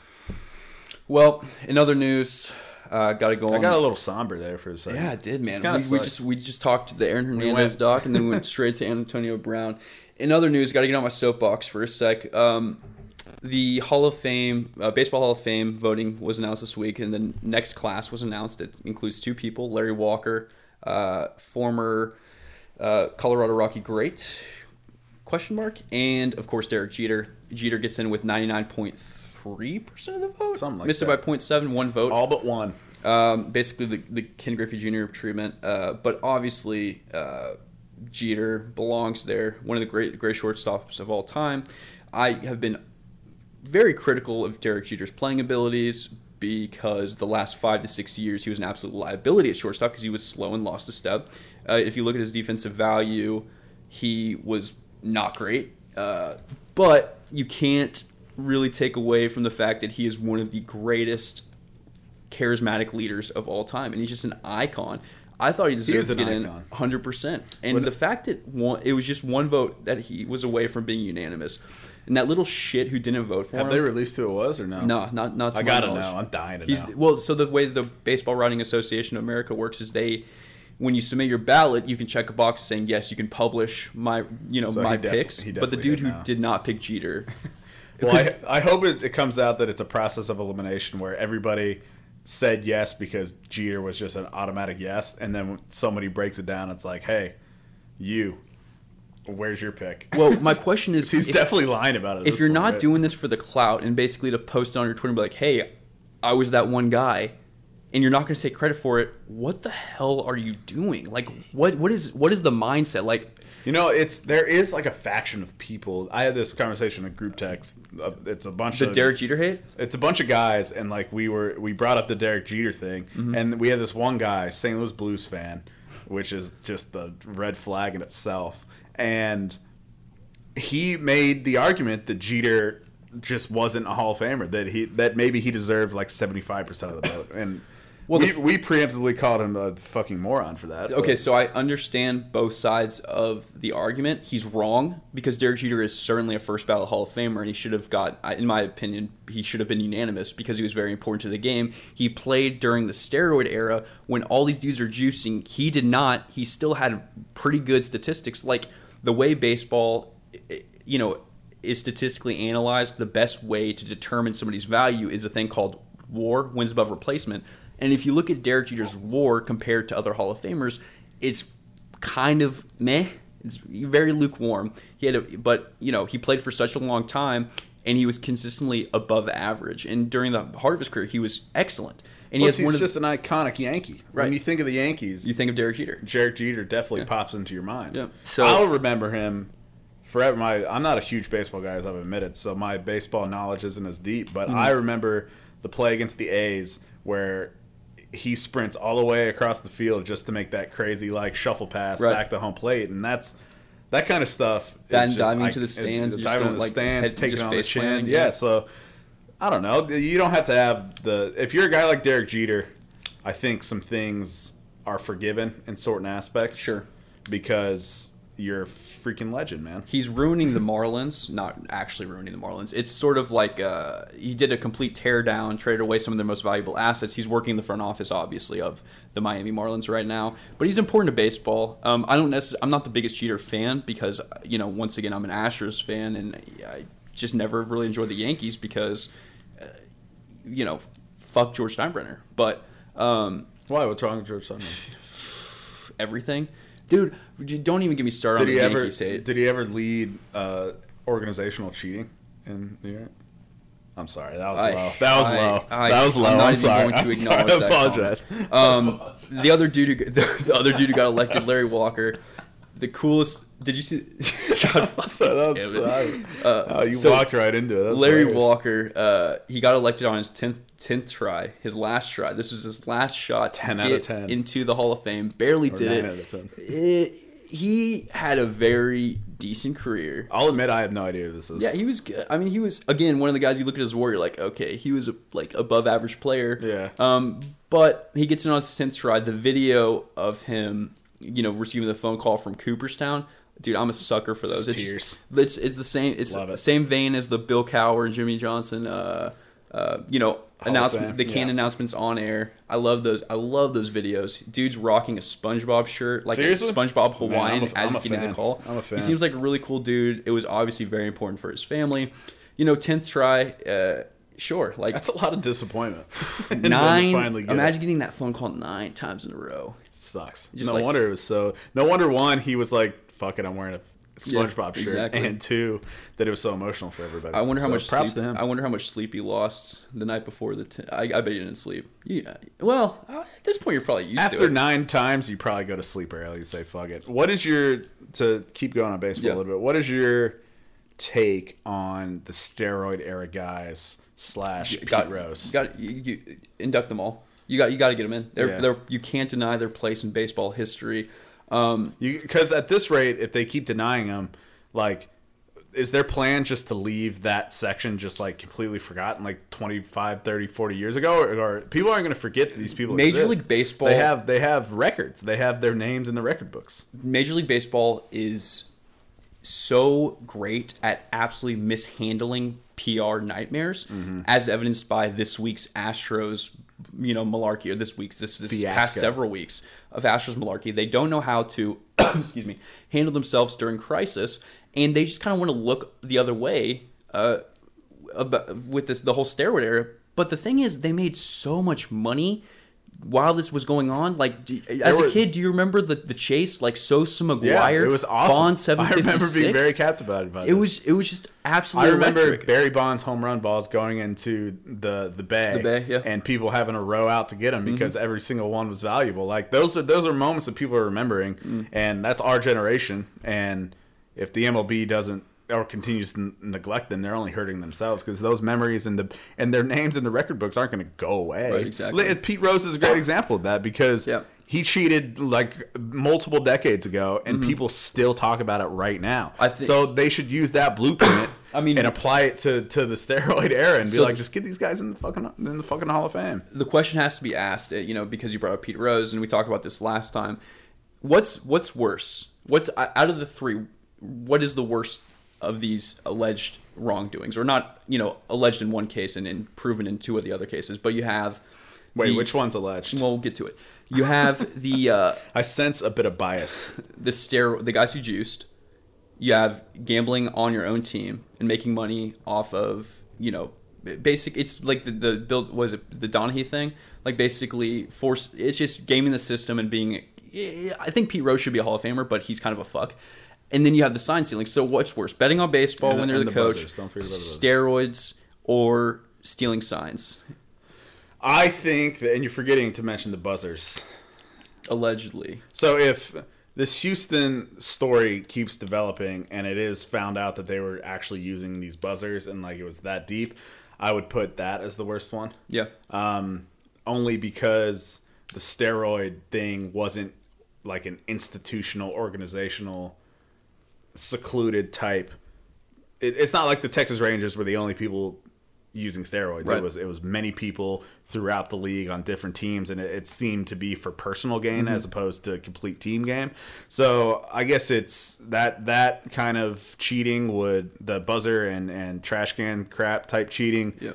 Well, in other news, uh, got to go on. I got a little somber there for a second. Yeah, it did, man. We, we just we just talked to the Aaron Hernandez went- doc, and then we went straight to Antonio Brown. In other news, got to get on my soapbox for a sec. Um, the Hall of Fame, uh, Baseball Hall of Fame voting was announced this week, and the next class was announced. It includes two people: Larry Walker, uh, former uh, Colorado Rocky great, question mark, and of course Derek Jeter. Jeter gets in with ninety nine point three percent of the vote. Something like Missed that. it by 0.7, one vote all but one. um, basically the, the Ken Griffey Jr. treatment. Uh, but obviously, uh, Jeter belongs there. One of the great great shortstops of all time. I have been very critical of Derek Jeter's playing abilities because the last five to six years he was an absolute liability at shortstop because he was slow and lost a step. Uh, if you look at his defensive value, he was not great. Uh, but you can't really take away from the fact that he is one of the greatest charismatic leaders of all time, and he's just an icon. I thought he deserved is to get in 100%. And But- the fact that one, it was just one vote that he was away from being unanimous, and that little shit who didn't vote for Have him. they released who it was or no? no, not not. To I gotta knowledge. know. I'm dying to He's know. well. So the way the Baseball Writing Association of America works is they, when you submit your ballot, you can check a box saying yes, you can publish my you know So my def- picks. But the dude did who now. did not pick Jeter, Well, I, I hope it, it comes out that it's a process of elimination where everybody said yes because Jeter was just an automatic yes, and then when somebody breaks it down, it's like, hey, you, where's your pick? well, my question is, He's if- definitely lying about it. if you're point, not right? doing this for the clout and basically to post on your Twitter and be like, hey, I was that one guy, and you're not going to take credit for it, what the hell are you doing? Like, what what is what is the mindset? Like, You know, it's there is like a faction of people. I had this conversation in group text. Uh, it's a bunch the of Derek Jeter hate? It's a bunch of guys, and like we were, we brought up the Derek Jeter thing, Mm-hmm. and we had this one guy, St. Louis Blues fan, which is just the red flag in itself, and he made the argument that Jeter just wasn't a Hall of Famer, that he that maybe he deserved like seventy five percent of the vote, and. Well, we, the- we preemptively called him a fucking moron for that. Okay, but- so I understand both sides of the argument. He's wrong because Derek Jeter is certainly a first ballot Hall of Famer, and he should have got, in my opinion, he should have been unanimous because he was very important to the game. He played during the steroid era when all these dudes are juicing. He did not. He still had pretty good statistics. Like the way baseball, you know, is statistically analyzed, the best way to determine somebody's value is a thing called WAR, wins above replacement. And if you look at Derek Jeter's WAR compared to other Hall of Famers, it's kind of meh. It's very lukewarm. He had, a, but you know, he played for such a long time, and he was consistently above average. And during the heart of his career, he was excellent. And he Plus, has one he's of the, just an iconic Yankee. Right. When you think of the Yankees, you think of Derek Jeter. Derek Jeter definitely pops into your mind. Yeah. So- I'll remember him forever. My I'm not a huge baseball guy, as I've admitted, so my baseball knowledge isn't as deep. But Mm-hmm. I remember the play against the A's where he sprints all the way across the field just to make that crazy like shuffle pass Right. back to home plate, and that's that kind of stuff. That is and just, diving into the stands, just diving to the like, stands, taking on the chin. planting, yeah, yeah. so I don't know. You don't have to have the. If you're a guy like Derek Jeter, I think some things are forgiven in certain aspects. Sure. Because you're a freaking legend, man. He's ruining the Marlins, not actually ruining the Marlins. It's sort of like uh, he did a complete teardown, traded away some of their most valuable assets. He's working the front office, obviously, of the Miami Marlins right now. But he's important to baseball. Um, I don't necessarily. I'm not the biggest Jeter fan because you know, once again, I'm an Astros fan, and I just never really enjoyed the Yankees because, uh, you know, fuck George Steinbrenner. But um, Why? What's wrong with George Steinbrenner? everything. dude. Don't even get me started Did on he the ever? Yankees hate. Did he ever lead uh, organizational cheating in New York? I'm sorry, that was I- low. That was I- low. I- that was I'm low. I'm even sorry. going to I'm acknowledge sorry. I apologize. Um, the other dude, who, the, the other dude who got elected, Larry Walker, the coolest. Did you see? God, So that was, damn it. sorry. Uh, oh, you so walked right into it. That was Larry hilarious. Walker, uh, he got elected on his tenth tenth try, his last try. This was his last shot to 10 get out of 10. into the Hall of Fame. Barely Or did it. out of 10. It- He had a very decent career. I'll admit I have no idea who this is. Yeah, he was good. I mean, he was again one of the guys you look at his war, you're like, okay, he was a like above average player. Yeah. Um, but he gets his tenth try. The video of him, you know, receiving the phone call from Cooperstown. Dude, I'm a sucker for those. Just it's tears. it's it's the same. It's Love the it. same vein as the Bill Cowher and Jimmy Johnson. Uh, uh, you know, announcement the can yeah. announcements on air. I love those. I love those videos. Dude's rocking a SpongeBob shirt, like Seriously? a SpongeBob Man, Hawaiian I'm a- as he's getting fan. the call. I'm a fan. He seems like a really cool dude. It was obviously very important for his family. You know, tenth try. Uh, sure, like That's a lot of disappointment. And then to nine. get it. Imagine getting that phone call nine times in a row. sucks. Just no like- wonder it was so. No wonder one, he was like, "Fuck it, I'm wearing a SpongeBob shirt," exactly. and two, that it was so emotional for everybody. I wonder how So much props sleep. to him. I wonder how much sleep you lost the night before the. T- I, I bet you didn't sleep. Yeah. Well, uh, at this point, you're probably used to After it. nine times, you probably go to sleep early. You say, "Fuck it." What is your to keep going on baseball Yeah. a little bit? What is your take on the steroid era guys slash Pete got Rose? You got you, you induct them all. You got you got to get them in. They're, Yeah. they're you can't deny their place in baseball history. Um, Because at this rate, if they keep denying them, like, is their plan just to leave that section just like completely forgotten, like 25, 30, 40 years ago, or, or people aren't going to forget that these people. Major exist. League Baseball- They have they have records. They have their names in the record books. Major League Baseball is so great at absolutely mishandling PR nightmares, Mm-hmm. as evidenced by this week's Astros, you know, malarkey, or this week's this, this Fiasco. past several weeks of Astros malarkey. They don't know how to, excuse me, handle themselves during crisis, and they just kind of want to look the other way uh, about, with this the whole steroid era. But the thing is, they made so much money. While this was going on, like do, as were- a kid, do you remember the, the chase like Sosa McGwire? Yeah, it was awesome. Bond seven I remember being very captivated by It this. was it was just absolutely. I remember electric. Barry Bonds home run balls going into the the bay, The bay, yeah. Mm-hmm. and people having a row out to get them because every single one was valuable. Like those are those are moments that people are remembering, Mm. and that's our generation. And if the MLB doesn't or continues to neglect them, they're only hurting themselves because those memories and the and their names in the record books aren't going to go away. Right, exactly. Pete Rose is a great example of that because Yeah. he cheated like multiple decades ago, and people still talk about it right now. Mm-hmm. I thi- so they should use that blueprint. I mean- and apply it to, to the steroid era and be So- like, just get these guys in the fucking in the fucking Hall of Fame. the question has to be asked, uh, you know, because you brought up Pete Rose and we talked about this last time. What's what's worse? What's out of the three? What is the worst of these alleged wrongdoings, or not? You know, alleged in one case and, and proven in two of the other cases. But you have Wait, the- which one's alleged? Well, we'll get to it. You have the uh, I sense a bit of bias. the stero the guys who juiced. You have gambling on your own team and making money off of you know basic. It's like the the build was it the Donahue thing. Like basically force. It's just gaming the system and being. I think Pete Rose should be a Hall of Famer, but he's kind of a fuck. And then you have the sign stealing. So what's worse, betting on baseball And- when they're the, the coach. Don't forget about steroids, or stealing signs? I think that, and you're forgetting to mention the buzzers. Allegedly, So if this Houston story keeps developing and it is found out that they were actually using these buzzers and like it was that deep, I would put that as the worst one. yeah. um, only because the steroid thing wasn't like an institutional, organizational, secluded type. It, it's not like the Texas Rangers were the only people using steroids. Right. It was it was many people throughout the league on different teams, and it, it seemed to be for personal gain Mm-hmm. as opposed to complete team game. So I guess it's that that kind of cheating would the buzzer and and trash can crap type cheating Yeah.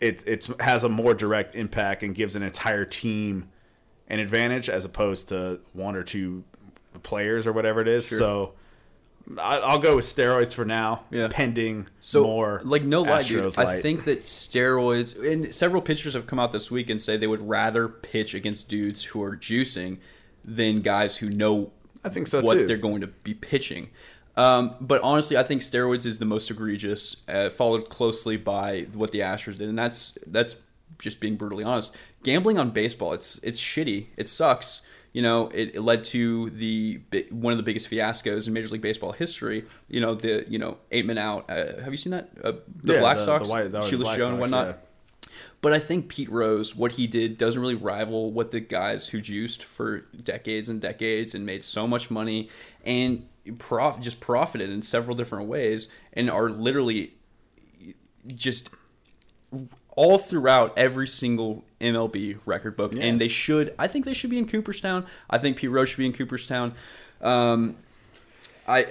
it it's has a more direct impact and gives an entire team an advantage as opposed to one or two players or whatever it is. So I, I'll go with steroids for now, Yeah. pending So, more like, no lie, dude. Astros I think that steroids and several pitchers have come out this week and say they would rather pitch against dudes who are juicing than guys who know I think so, what too. they're going to be pitching. Um, but honestly, I think steroids is the most egregious, uh, followed closely by what the Astros did, and that's that's just being brutally honest. Gambling on baseball, it's it's shitty. It sucks. You know, it, it led to the one of the biggest fiascos in Major League Baseball history. You know, the you know eight men out. Uh, have you seen that? Uh, the Yeah, Black the- Sox, the White- was the shoeless Black Joe and whatnot. yeah. But I think Pete Rose, what he did doesn't really rival what the guys who juiced for decades and decades and made so much money and prof just profited in several different ways and are literally just all throughout every single MLB record book. Yeah. And they should, I think they should be in Cooperstown. I think Pete Rose should be in Cooperstown. Um, I,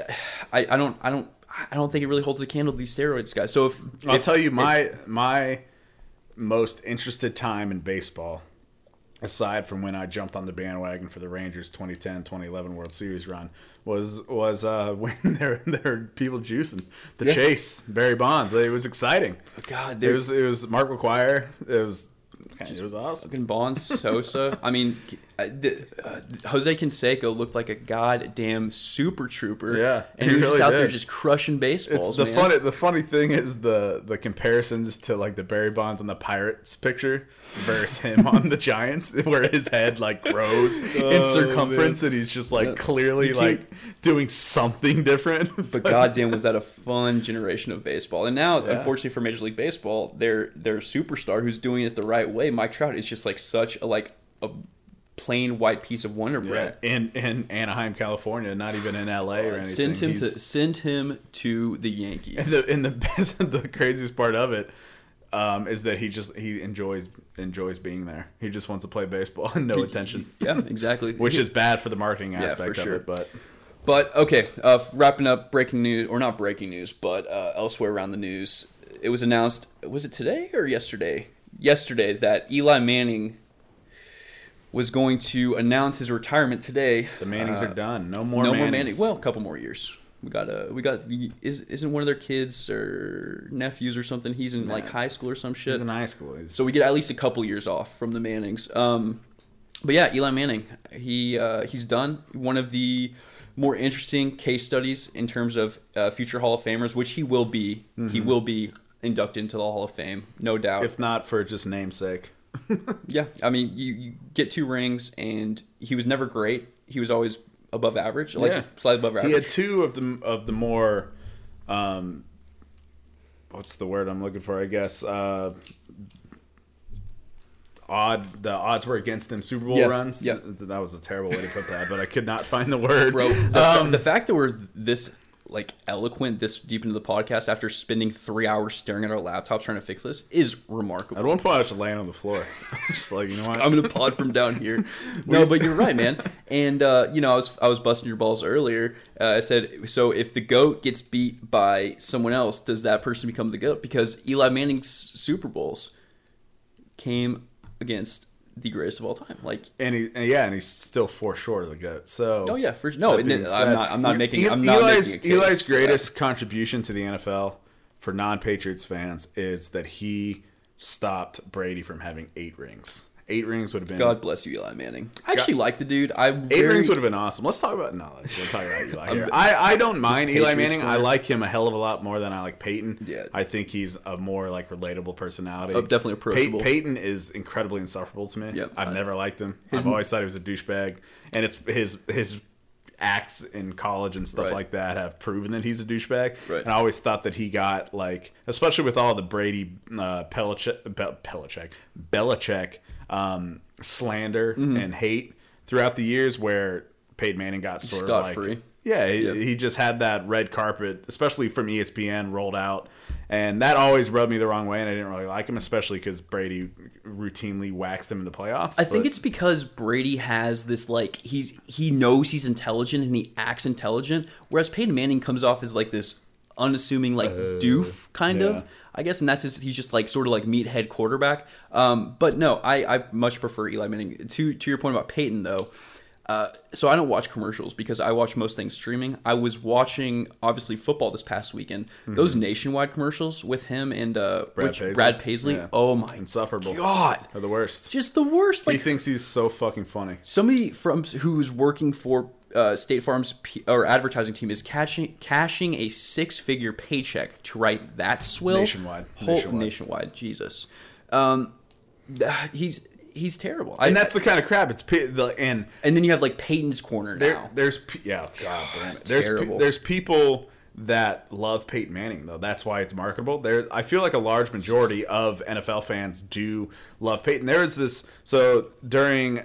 I, I don't, I don't, I don't think it really holds a candle to these steroids guys. So if I'll if- tell you if- my my most interested time in baseball, aside from when I jumped on the bandwagon for the Rangers 2010 2011 World Series run, was was uh, when there there were people juicing the Yeah. chase Barry Bonds. It was exciting. God, It was it was Mark McGwire. It was it was awesome. Fucking Bonds, Sosa. I mean, the, uh, Jose Canseco looked like a goddamn super trooper. Yeah, and he was just really out there just crushing baseballs. It's the man. funny the funny thing is the the comparisons to like the Barry Bonds on the Pirates picture versus him on the Giants, where his head like grows in Oh, circumference and he's just like Yeah. clearly like doing something different. But goddamn, was that a fun generation of baseball? And now, Yeah. unfortunately for Major League Baseball, their their superstar who's doing it the right way, Mike Trout, is just like such a like a plain white piece of Wonder Yeah, Bread. in in Anaheim, California, not even in L.A. or anything. Send him to send him to the Yankees. And the, and the best, the craziest part of it um, is that he just he enjoys enjoys being there. He just wants to play baseball and no attention, yeah, exactly. which is bad for the marketing aspect of sure. it. But But okay, uh, wrapping up breaking news, or not breaking news, but uh, elsewhere around the news, it was announced. Was it today or yesterday? Yesterday that Eli Manning was going to announce his retirement today. the Mannings Uh, are done. No more. no Mannings. more Manning. Well, a couple more years. We got a we got is isn't one of their kids or nephews or something? He's in like high school or some shit. he's in high school. So we get at least a couple years off from the Mannings. Um, but yeah, Eli Manning, he uh, he's done one of the more interesting case studies in terms of uh, future Hall of Famers, which he will be. He will be inducted into the Hall of Fame, no doubt. if not for just namesake. yeah, I mean, you, you get two rings, and he was never great. He was always above average, like Yeah. slightly above average. He had two of the of the more, um, what's the word I'm looking for? I guess uh, odd. The odds were against them Super Bowl Yeah, runs. yeah. That was a terrible way to put that, but I could not find the word. Bro, the, Um, the fact that we're this like eloquent this deep into the podcast after spending three hours staring at our laptops trying to fix this is remarkable. at one point, I was laying on the floor, just like you know what. I'm gonna pod from down here. No, but you're right, man. And uh, you know, I was I was busting your balls earlier. Uh, I said, so if the goat gets beat by someone else, does that person become the goat? Because Eli Manning's Super Bowls came against the greatest of all time. Like, and he, and yeah, and he's still four short of the goat. So oh yeah, for no, and I'm not. I'm not making. I'm not Eli's, making Eli's greatest contribution to the NFL for non-Patriots fans is that he stopped Brady from having eight rings. Eight rings would have been God bless you, Eli Manning. I actually like the dude. I Eight very, rings would have been awesome. Let's talk about no. Let's, let's talk about Eli here. I, I don't mind Eli Manning. I like him a hell of a lot more than I like Peyton. Yeah. I think he's a more like relatable personality. Oh, definitely Pey- approachable. Peyton is incredibly insufferable to me. Yep. I've I- never liked him. His- I've always thought he was a douchebag, and it's his his acts in college and stuff Right. like that have proven that he's a douchebag. Right. And I always thought that he got like, especially with all the Brady, uh, Belichick, Be- Belichick, Belichick um, slander Mm-hmm. and hate throughout the years, where Peyton Manning got sort of like, Scot-free. yeah, he, Yep. he just had that red carpet, especially from ESPN, rolled out, and that always rubbed me the wrong way, and I didn't really like him, especially because Brady routinely waxed him in the playoffs. I think it's because Brady has this like he's he knows he's intelligent and he acts intelligent, whereas Peyton Manning comes off as like this unassuming like doof kind yeah. of. I guess, and that's his, he's just like sort of like meathead quarterback. Um, but no, I, I much prefer Eli Manning. To to your point about Peyton though, uh, so I don't watch commercials because I watch most things streaming. I was watching obviously football this past weekend. Those nationwide commercials with him and uh, Brad which- Paisley? Brad Paisley. Yeah. Oh my insufferable. god, They're the worst. just the worst. Like, he thinks he's so fucking funny. somebody from who's working for uh, State Farm's P- or advertising team is cashing cashing a six figure paycheck to write that swill Nationwide. Whole, Nationwide. nationwide. Jesus, um, he's he's terrible. I, and that's the kind of crap. It's the and and then you have like Peyton's corner there, now. there's yeah, God damn it. There's Terrible. there's people that love Peyton Manning though. That's why it's marketable. There, I feel like a large majority of NFL fans do love Peyton. There is this so during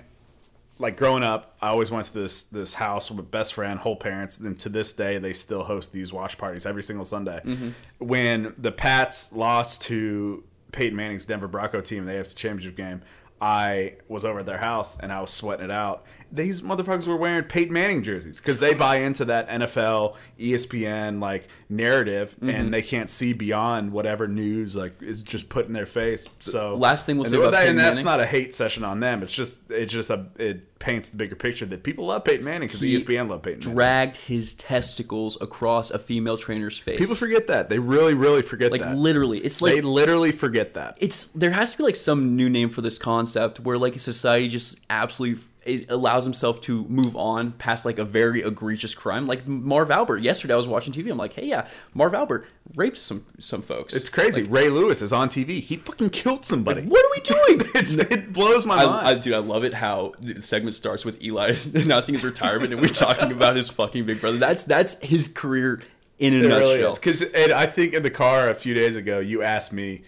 like growing up, I always went to this this house with my best friend, whole parents, and to this day they still host these watch parties every single Sunday. Mm-hmm. When the Pats lost to Peyton Manning's Denver Bronco team the AFC Championship game, I was over at their house and I was sweating it out. These motherfuckers were wearing Peyton Manning jerseys because they buy into that NFL, ESPN like narrative, and mm-hmm. they can't see beyond whatever news like is just put in their face. So Last thing we'll say about that- Peyton and that's Manning- not a hate session on them. It's just it's just a it paints the bigger picture that people love Peyton Manning because ESPN love Peyton. Manning. dragged his testicles across a female trainer's face. People forget that. They really, really forget like that. literally. It's like they literally forget that. it's there has to be like some new name for this concept where like society just absolutely allows himself to move on past like a very egregious crime like Marv Albert yesterday I was watching TV I'm like hey yeah Marv Albert raped some some folks It's crazy. Ray Lewis is on TV. He fucking killed somebody. what are we doing It's, it blows my I, mind. I dude I love it how the segment starts with Eli announcing his retirement and we're talking about his fucking big brother that's that's his career in a It nutshell. Because I think in the car a few days ago, you asked me,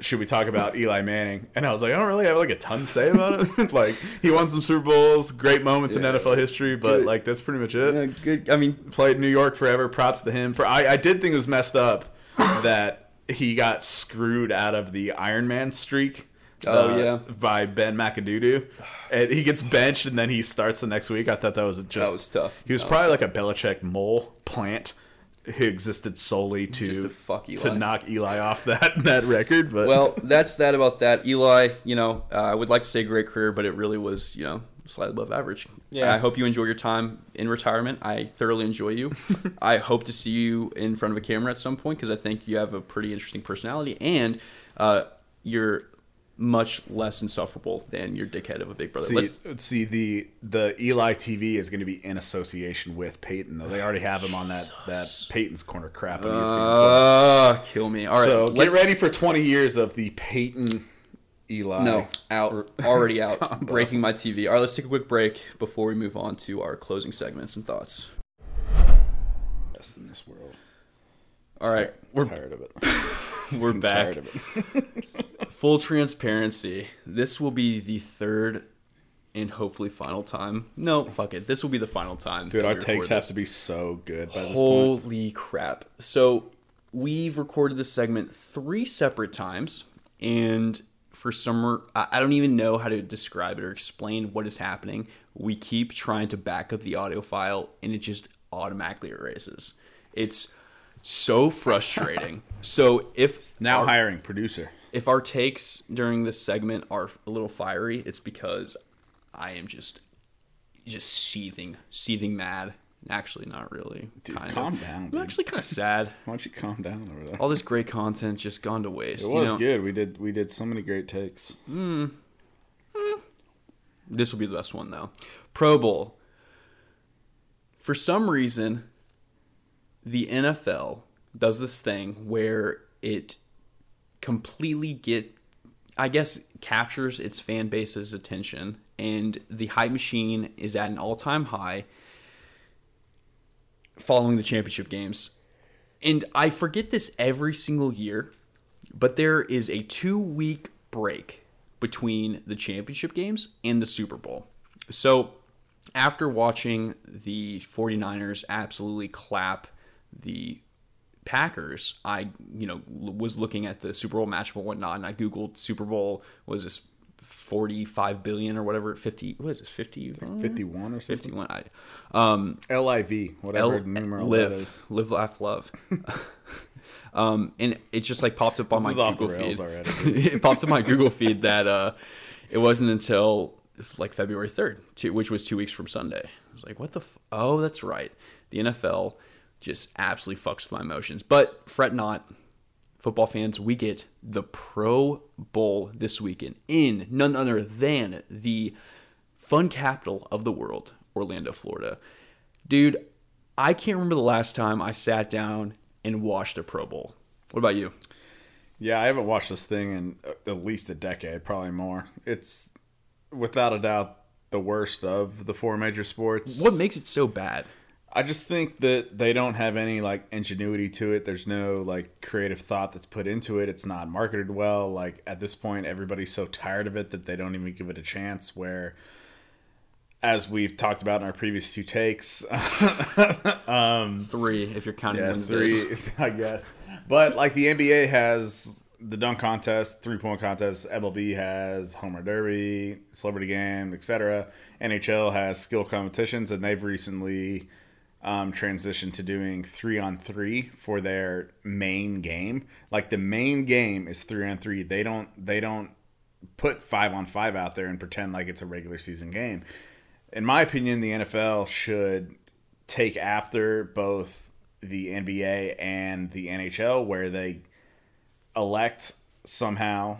should we talk about Eli Manning? And I was like, I don't really have like a ton to say about it. like he won some Super Bowls, great moments Yeah. in NFL history, but Good. like that's pretty much it. Yeah, good I mean played in New York forever. Props to him. For I, I did think it was messed up that he got screwed out of the Iron Man streak. Oh, uh, yeah. by Ben McAdoo. And he gets benched and then he starts the next week. I thought that was just That was tough. He was probably like a Belichick mole plant who existed solely to to fuck Eli. to knock Eli off that that record. But well, that's that about that. Eli, you know, uh, I would like to say great career, but it really was, you know, slightly above average. Yeah. I hope you enjoy your time in retirement. I thoroughly enjoy you. I hope to see you in front of a camera at some point because I think you have a pretty interesting personality and uh, you're much less insufferable than your dickhead of a big brother. See, Let's- see the the Eli TV is going to be in association with Peyton though. They already have him on that that Peyton's corner crap on ESPN. uh, kill me. All right. so get let's- ready for 20 years of the Peyton Eli. No, out. Already out. Breaking my TV. All right, let's take a quick break before we move on to our closing segments and thoughts. best in this world. All right, we're Tired of it. we're I'm back. Tired of it. Full transparency. This will be the third and hopefully final time. No, fuck it. This will be the final time. Dude, our takes have to be so good by this point. Holy crap. So we've recorded this segment three separate times, and for some, I don't even know how to describe it or explain what is happening. We keep trying to back up the audio file, and it just automatically erases. It's so frustrating. so if Now our- hiring producer. If our takes during this segment are a little fiery, it's because I am just just seething, seething mad. Actually, not really. Dude, kind calm of. down, I'm dude. actually kind of sad. Why don't you calm down over there? All this great content just gone to waste. It you was know? good. We did we did so many great takes. Hmm. Hmm. This will be the best one though. Pro Bowl. For some reason, the NFL does this thing where it completely get I guess captures its fan base's attention and the hype machine is at an all-time high following the championship games. And I forget this every single year, but there is a 2-week break between the championship games and the Super Bowl. So, after watching the 49ers absolutely clap the Packers, I you know was looking at the Super Bowl matchup and whatnot, and I googled Super Bowl was this forty five billion or whatever fifty what is this fifty 51 or something. fifty one I um LIV, whatever L- numeral live that is. live laugh love. um, and it just like popped up on This my is off the Google feed. already, it popped up my Google feed that uh, it wasn't until like February third, which was two weeks from Sunday. I was like, what the? F- oh, that's right. The NFL just absolutely fucks with my emotions. But fret not, football fans. We get the Pro Bowl this weekend in none other than the fun capital of the world, Orlando, Florida. Dude, I can't remember the last time I sat down and watched a Pro Bowl. What about you? Yeah, I haven't watched this thing in uh, at least a decade, probably more. It's without a doubt the worst of the four major sports. What makes it so bad? I just think that they don't have any like ingenuity to it. There's no like creative thought that's put into it. It's not marketed well. Like at this point, everybody's so tired of it that they don't even give it a chance. Where, as we've talked about in our previous two takes, um, three if you're counting yeah, Wednesdays. three, I guess. But like the NBA has the dunk contest, three point contest. MLB has Homer Derby, Celebrity Game, etc. NHL has skill competitions, and they've recently um, transitioned to doing three on three for their main game. Like the main game is three on three. They don't they don't put five on five out there and pretend like it's a regular season game. In my opinion, the NFL should take after both the NBA and the NHL, where they elect somehow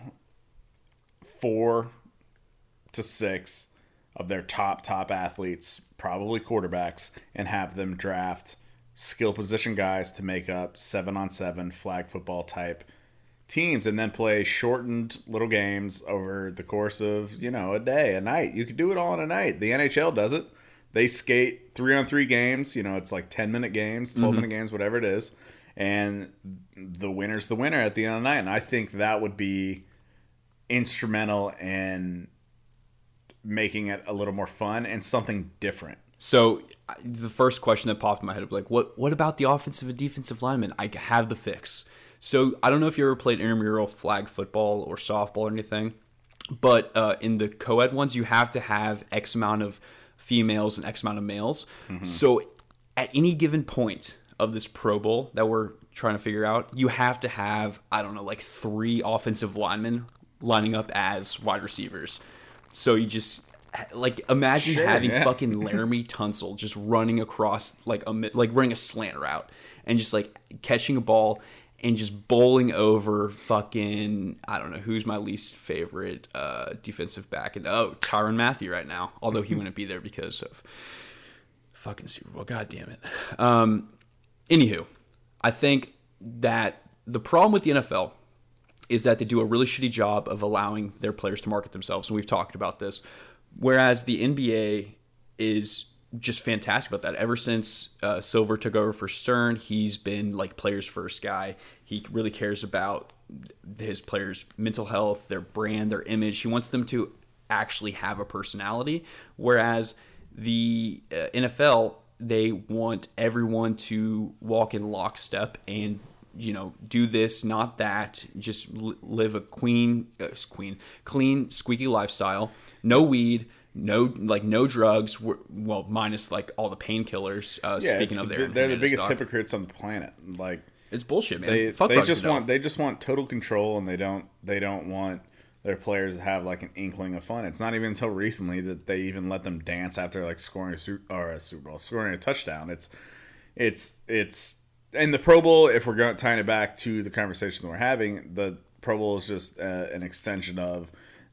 four to six of their top top athletes, probably quarterbacks, and have them draft skill position guys to make up seven on seven flag football type teams and then play shortened little games over the course of, you know, a day, a night. You could do it all in a night. The NHL does it. They skate three on three games, you know, it's like 10 minute games, 12 mm-hmm. minute games, whatever it is. And the winner's the winner at the end of the night. And I think that would be instrumental in making it a little more fun and something different. So the first question that popped in my head was like, what what about the offensive and defensive linemen? I have the fix. So I don't know if you ever played intramural flag football or softball or anything, but uh, in the co-ed ones, you have to have X amount of females and X amount of males. Mm-hmm. So at any given point of this Pro Bowl that we're trying to figure out, you have to have I don't know like three offensive linemen lining up as wide receivers. So you just like imagine sure, having yeah. fucking Laremy Tunsil just running across like a like running a slant route and just like catching a ball and just bowling over fucking I don't know who's my least favorite uh, defensive back and oh Tyrann Mathieu right now although he wouldn't be there because of fucking Super Bowl god damn it um anywho I think that the problem with the NFL is that they do a really shitty job of allowing their players to market themselves. And we've talked about this. Whereas the NBA is just fantastic about that. Ever since uh, Silver took over for Stern, he's been like players' first guy. He really cares about his players' mental health, their brand, their image. He wants them to actually have a personality. Whereas the uh, NFL, they want everyone to walk in lockstep and you know, do this, not that. Just live a queen, uh, queen, clean, squeaky lifestyle. No weed, no like no drugs. Well, minus like all the painkillers. Uh, yeah, speaking of the, their, they're the biggest hypocrites on the planet. Like it's bullshit, man. They, they just want they just want total control, and they don't they don't want their players to have like an inkling of fun. It's not even until recently that they even let them dance after like scoring a super or a Super Bowl, scoring a touchdown. It's it's it's and the Pro Bowl, if we're going tying it back to the conversation that we're having, the Pro Bowl is just uh, an extension of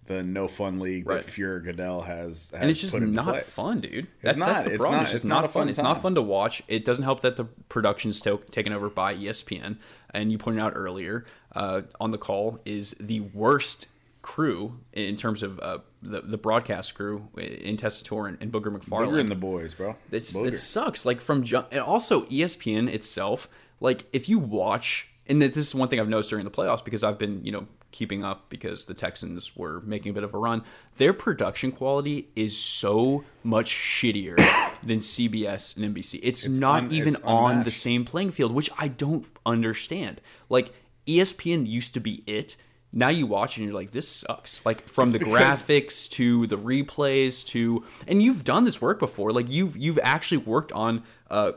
the no fun league right. that Fuhrer Goodell has, has and it's just not place. fun, dude. That's, it's not, that's the problem. It's, not, it's just it's not, not fun. It's not fun to watch. It doesn't help that the production's to- taken over by ESPN, and you pointed out earlier uh, on the call is the worst crew in terms of uh, the the broadcast crew in Tessitore and, and Booger McFarland. Booger and the boys, bro. It's, it sucks. Like from and also ESPN itself. Like if you watch, and this is one thing I've noticed during the playoffs because I've been you know keeping up because the Texans were making a bit of a run. Their production quality is so much shittier than CBS and NBC. It's, it's not un, even it's on the same playing field, which I don't understand. Like ESPN used to be it now you watch and you're like, this sucks. Like from it's the graphics to the replays to, and you've done this work before. Like you've you've actually worked on, uh,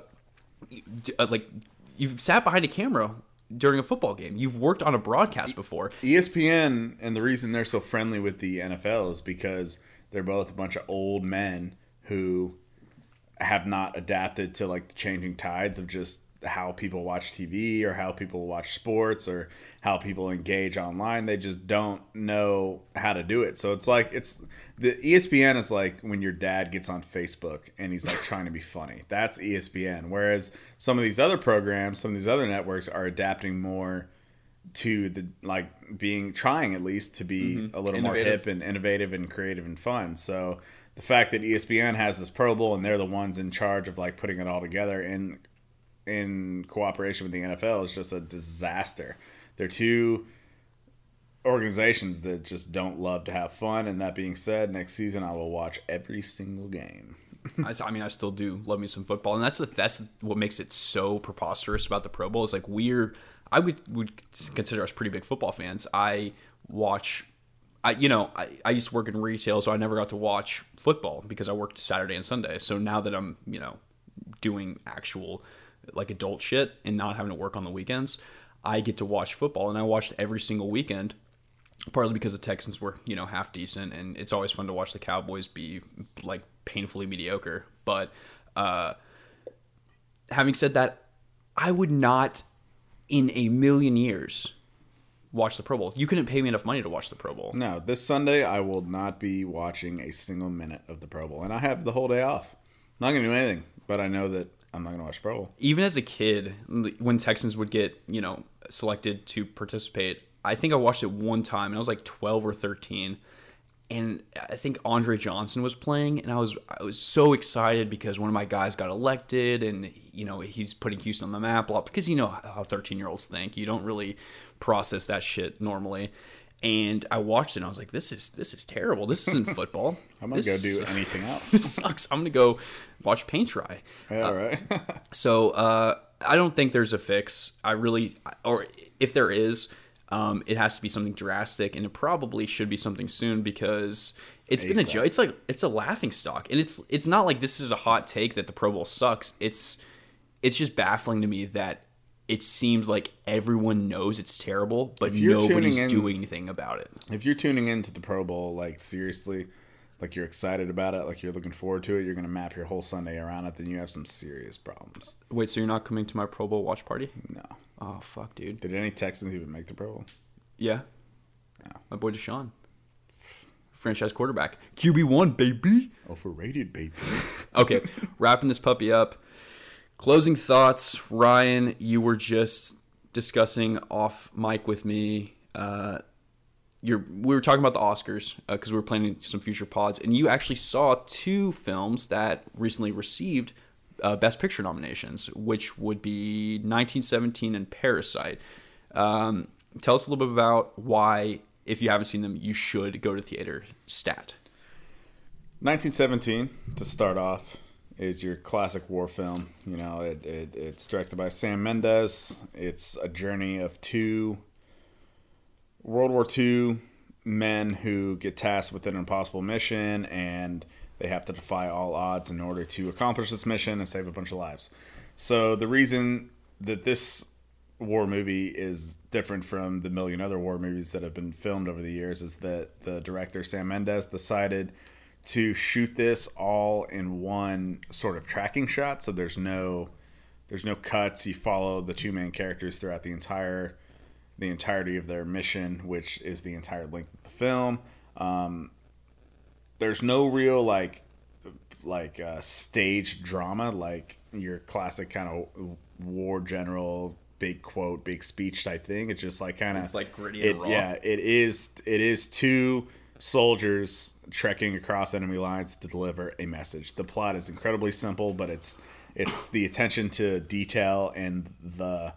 uh, like you've sat behind a camera during a football game. You've worked on a broadcast before. ESPN and the reason they're so friendly with the NFL is because they're both a bunch of old men who have not adapted to like the changing tides of just how people watch TV or how people watch sports or how people engage online. They just don't know how to do it. So it's like it's the ESPN is like when your dad gets on Facebook and he's like trying to be funny. That's ESPN. Whereas some of these other programs, some of these other networks are adapting more to the like being trying at least to be Mm-hmm. a little more hip and innovative and creative and fun. So the fact that ESPN has this Pro Bowl and they're the ones in charge of like putting it all together in in cooperation with the NFL is just a disaster. They're two organizations that just don't love to have fun. And that being said, next season I will watch every single game. I, mean, I still do love me some football, and that's the, that's what makes it so preposterous about the Pro Bowl. Is like we're I would would consider us pretty big football fans. I watch, I you know I, I used to work in retail, so I never got to watch football because I worked Saturday and Sunday. So now that I'm you know doing actual like adult shit and not having to work on the weekends, I get to watch football, and I watched every single weekend partly because the Texans were, you know, half decent, and it's always fun to watch the Cowboys be like painfully mediocre. But uh, having said that, I would not, in a million years, watch the Pro Bowl. You couldn't pay me enough money to watch the Pro Bowl. No, this Sunday I will not be watching a single minute of the Pro Bowl, and I have the whole day off. not gonna do anything, but I know that I'm not gonna watch Pro Bowl. Even as a kid, when Texans would get, you know, selected to participate, I think I watched it one time, and I was like 12 or 13. and I think Andre Johnson was playing, and I was I was so excited because one of my guys got elected, and you know he's putting Houston on the map lot because you know how thirteen year olds think. You don't really process that shit normally. And I watched it, and I was like, "This is this is terrible. This isn't football. I'm gonna This go do anything else. This sucks. I'm gonna go watch paint dry." Yeah, all right. So uh, I don't think there's a fix. I really, or if there is, um, it has to be something drastic, and it probably should be something soon because it's been a joke. It's like it's a laughing stock, and it's it's not like this is a hot take that the Pro Bowl sucks. It's it's just baffling to me that it seems like everyone knows it's terrible, but nobody's in- doing anything about it. if you're tuning into the Pro Bowl, like seriously, like you're excited about it, like you're looking forward to it, you're gonna map your whole Sunday around it, then you have some serious problems. Wait, so you're not coming to my Pro Bowl watch party? No. Oh fuck, dude. Did any Texans even make the Pro Bowl? Yeah. My boy Deshaun. Franchise quarterback. QB1, baby. Overrated, baby. Okay, wrapping this puppy up. Closing thoughts. Ryan, you were just discussing off mic with me. Uh, you're, we were talking about the Oscars because we were planning some future pods, and you actually saw two films that recently received uh, Best Picture nominations, which would be 1917 and Parasite. Um, tell us a little bit about why, if you haven't seen them, you should go to theater. Stat. 1917 to start off is your classic war film. You know, it, it it's directed by Sam Mendes. It's a journey of two World War II men who get tasked with an impossible mission and they have to defy all odds in order to accomplish this mission and save a bunch of lives. So the reason that this war movie is different from the million other war movies that have been filmed over the years is that the director Sam Mendes decided to shoot this all in one sort of tracking shot. So there's no there's no cuts. You follow the two main characters throughout the entire the entirety of their mission which is the entire length of the film. Um, there's no real like like uh, stage drama like your classic kind of war general big quote big speech type thing. It's just like kind of It's, like, gritty it, raw. yeah it is it is two soldiers trekking across enemy lines to deliver a message the plot is incredibly simple but it's it's the attention to detail and the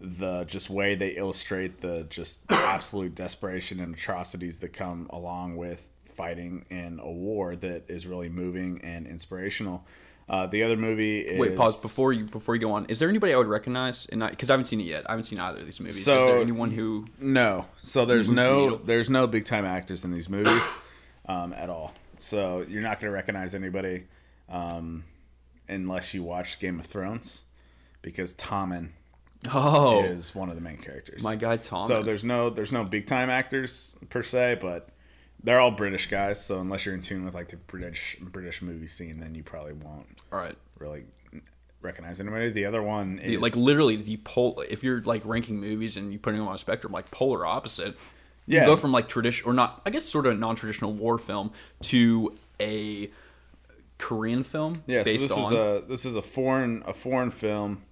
the just way they illustrate the just absolute desperation and atrocities that come along with fighting in a war that is really moving and inspirational. Uh, the other movie is Wait, pause before you before you go on. Is there anybody I would recognize? And because I haven't seen it yet. I haven't seen either of these movies. So- is there anyone who? No, so there's Moves the no there's no big time actors in these movies um, at all. So you're not going to recognize anybody um, unless you watch Game of Thrones because Tommen Oh, is one of the main characters. my guy Tom. So there's no there's no big time actors per se, but they're all British guys. So unless you're in tune with like the British British movie scene, then you probably won't All right. really recognize anybody. The other one The- like literally the pole. If you're like ranking movies and you putting them on a spectrum, like polar opposite. You Yeah. go from like tradition or not, I guess sort of a non-traditional war film to a Korean film yeah. So this on is a this is a foreign a foreign film,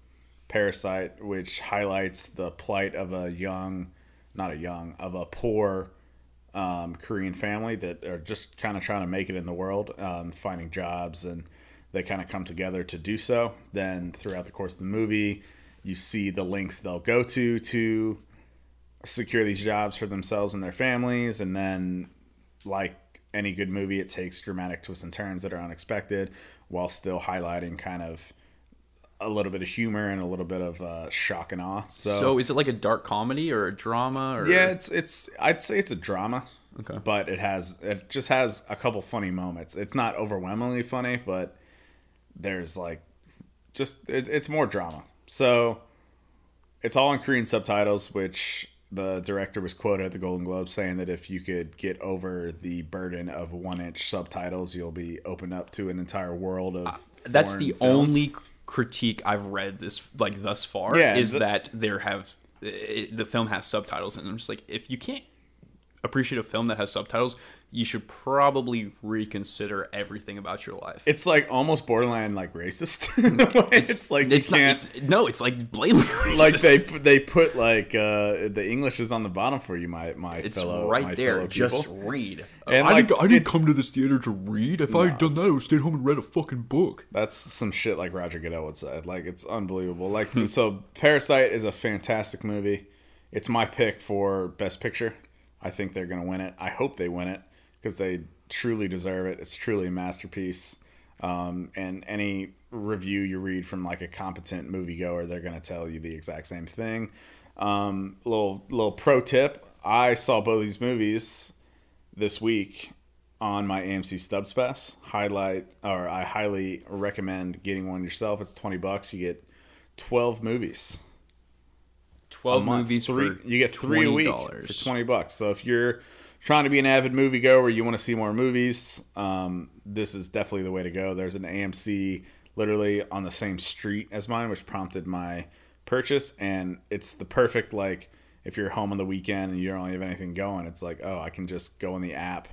Parasite, which highlights the plight of a young, not a young, of a poor um, Korean family that are just kind of trying to make it in the world, um, finding jobs, and they kind of come together to do so. Then throughout the course of the movie, you see the links they'll go to to secure these jobs for themselves and their families, and then like any good movie, it takes dramatic twists and turns that are unexpected, while still highlighting kind of a little bit of humor and a little bit of uh, shock and awe. So, So is it like a dark comedy or a drama or yeah, it's it's I'd say it's a drama. Okay. But it has it just has a couple funny moments. It's not overwhelmingly funny, but there's like just it, it's more drama. So it's all in Korean subtitles, which the director was quoted at the Golden Globes saying that if you could get over the burden of one inch subtitles, you'll be opened up to an entire world of. that's the films. only critique I've read this like thus far Yeah, is the- that there have it, the film has subtitles and I'm just like if you can't appreciate a film that has subtitles you should probably reconsider everything about your life. It's like almost borderline like racist. way. it's, like it's not it's, no it's like blatantly racist. like they they put like uh the English is on the bottom for you, my my it's fellow right my there just read And, I like, didn't, I didn't come to this theater to read. If I had done that, I would have stayed home and read a fucking book. That's some shit like Roger Goodell would say. Like it's unbelievable. Like Hmm. so, Parasite is a fantastic movie. It's my pick for Best Picture. I think they're gonna win it. I hope they win it because they truly deserve it. It's truly a masterpiece. Um, and any review you read from like a competent moviegoer, they're gonna tell you the exact same thing. Um, little little pro tip: I saw both these movies this week on my AMC Stubs Pass. Highlight or I highly recommend getting one yourself. It's twenty bucks. You get twelve movies. 12 movies Three, you get three a week for twenty bucks. So if you're trying to be an avid moviegoer, you want to see more movies, um, this is definitely the way to go. There's an AMC literally on the same street as mine, which prompted my purchase, and it's the perfect like if you're home on the weekend and you don't really have anything going, it's like oh I can just go in the app,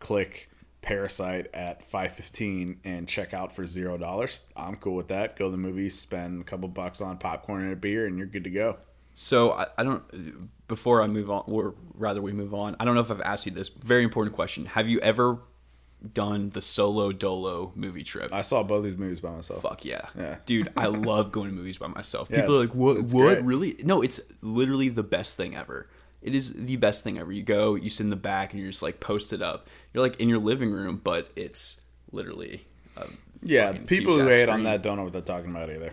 click Parasite at five fifteen and check out for zero dollars. I'm cool with that. Go to the movies, spend a couple bucks on popcorn and a beer, and you're good to go. So I, I don't. Before I move on, or rather we move on, I don't know if I've asked you this very important question. Have you ever done the solo dolo movie trip? I saw both these movies by myself. Fuck yeah. Yeah. dude! I love going to movies by myself. Yeah, People are like, "What? What? great. Really? No, it's literally the best thing ever. It is the best thing ever. You go, you sit in the back, and you're just like posted up. You're like in your living room, but it's literally. Yeah, people who hate on that don't know what they're talking about either.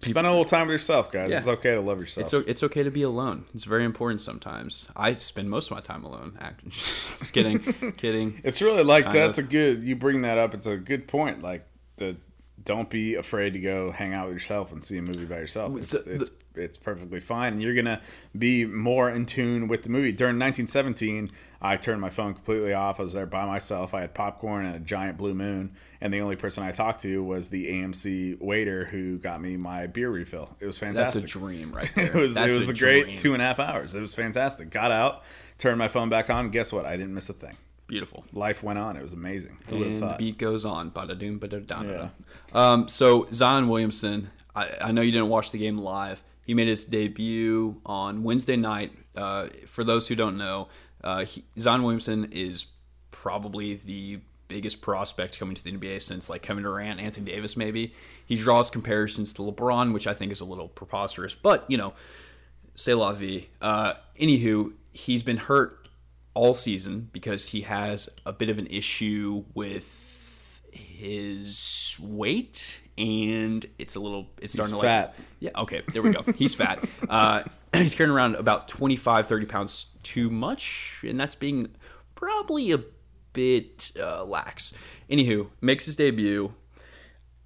Spend a little time with yourself, guys. Yeah. It's okay to love yourself. It's o- it's okay to be alone. It's very important sometimes. I spend most of my time alone. Just kidding, kidding. It's really like Kind that's of. a good. You bring that up. It's a good point. Like the don't be afraid to go hang out with yourself and see a movie by yourself. It's So it's, it's perfectly fine. And you're gonna be more in tune with the movie. During 1917, I turned my phone completely off. I was there by myself. I had popcorn and a giant blue moon, and the only person I talked to was the AMC waiter who got me my beer refill. It was fantastic. That's a dream right there. It was That's it was a, great dream. two and a half hours. It was fantastic. Got out, turned my phone back on. Guess what? I didn't miss a thing. Beautiful. Life went on. It was amazing. Who would have And the beat goes on. Bada doom, bada da. Um, so Zion Williamson, I, I know you didn't watch the game live. He made his debut on Wednesday night. Uh, for those who don't know, uh, he, Zion Williamson is probably the biggest prospect coming to the NBA since like Kevin Durant, Anthony Davis, maybe. He draws comparisons to LeBron, which I think is a little preposterous, but you know, say la vie. Uh, anywho, he's been hurt all season because he has a bit of an issue with his weight and it's a little it's starting to fat. like yeah okay there we go he's fat uh, he's carrying around about 25 30 pounds too much and that's being probably a bit uh, lax anywho makes his debut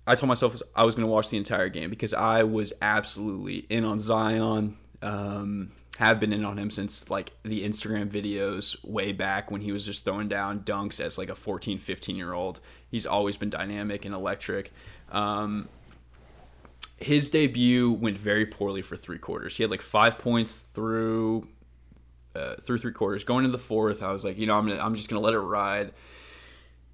I told myself I was going to watch the entire game because I was absolutely in on Zion. Um, have been in on him since like the Instagram videos way back when he was just throwing down dunks as like a 14, 15 year old. He's always been dynamic and electric. Um, his debut went very poorly for three quarters. He had like five points through uh, through three quarters. Going into the fourth, I was like, you know, I'm gonna, I'm just gonna let it ride.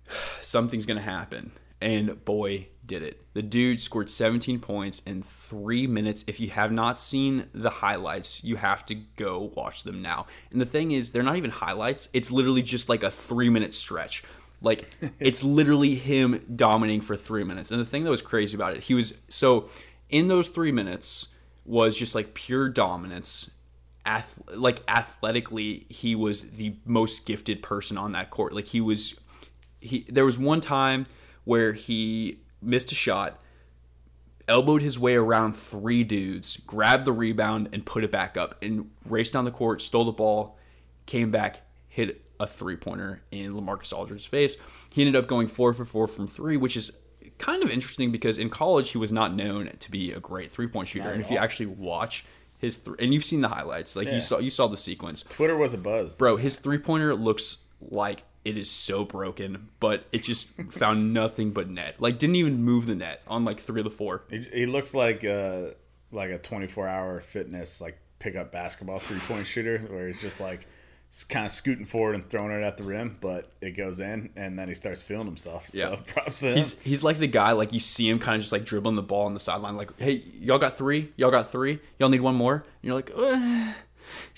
Something's gonna happen, and boy, did it! The dude scored 17 points in three minutes. If you have not seen the highlights, you have to go watch them now. And the thing is, they're not even highlights. It's literally just like a three minute stretch. Like it's literally him dominating for three minutes. And the thing that was crazy about it, he was so in those three minutes was just like pure dominance. Ath- like athletically, he was the most gifted person on that court. Like he was, he. There was one time where he missed a shot, elbowed his way around three dudes, grabbed the rebound, and put it back up, and raced down the court, stole the ball, came back, hit a three pointer in Lamarcus Aldridge's face. He ended up going four for four from three, which is kind of interesting because in college he was not known to be a great three point shooter. And if you actually watch his three, and you've seen the highlights, like Yeah. you saw, you saw the sequence, Twitter was a buzz. bro. His three pointer looks like it is so broken, but it just found nothing but net. Like didn't even move the net on like three of the four. He, he looks like uh, like a 24 hour fitness like pickup basketball three point shooter where he's just like kind of scooting forward and throwing it at the rim, but it goes in and then he starts feeling himself. So Yeah. props to him. He's he's like the guy like you see him kind of just like dribbling the ball on the sideline like hey y'all got three y'all got three y'all need one more and you're like uh,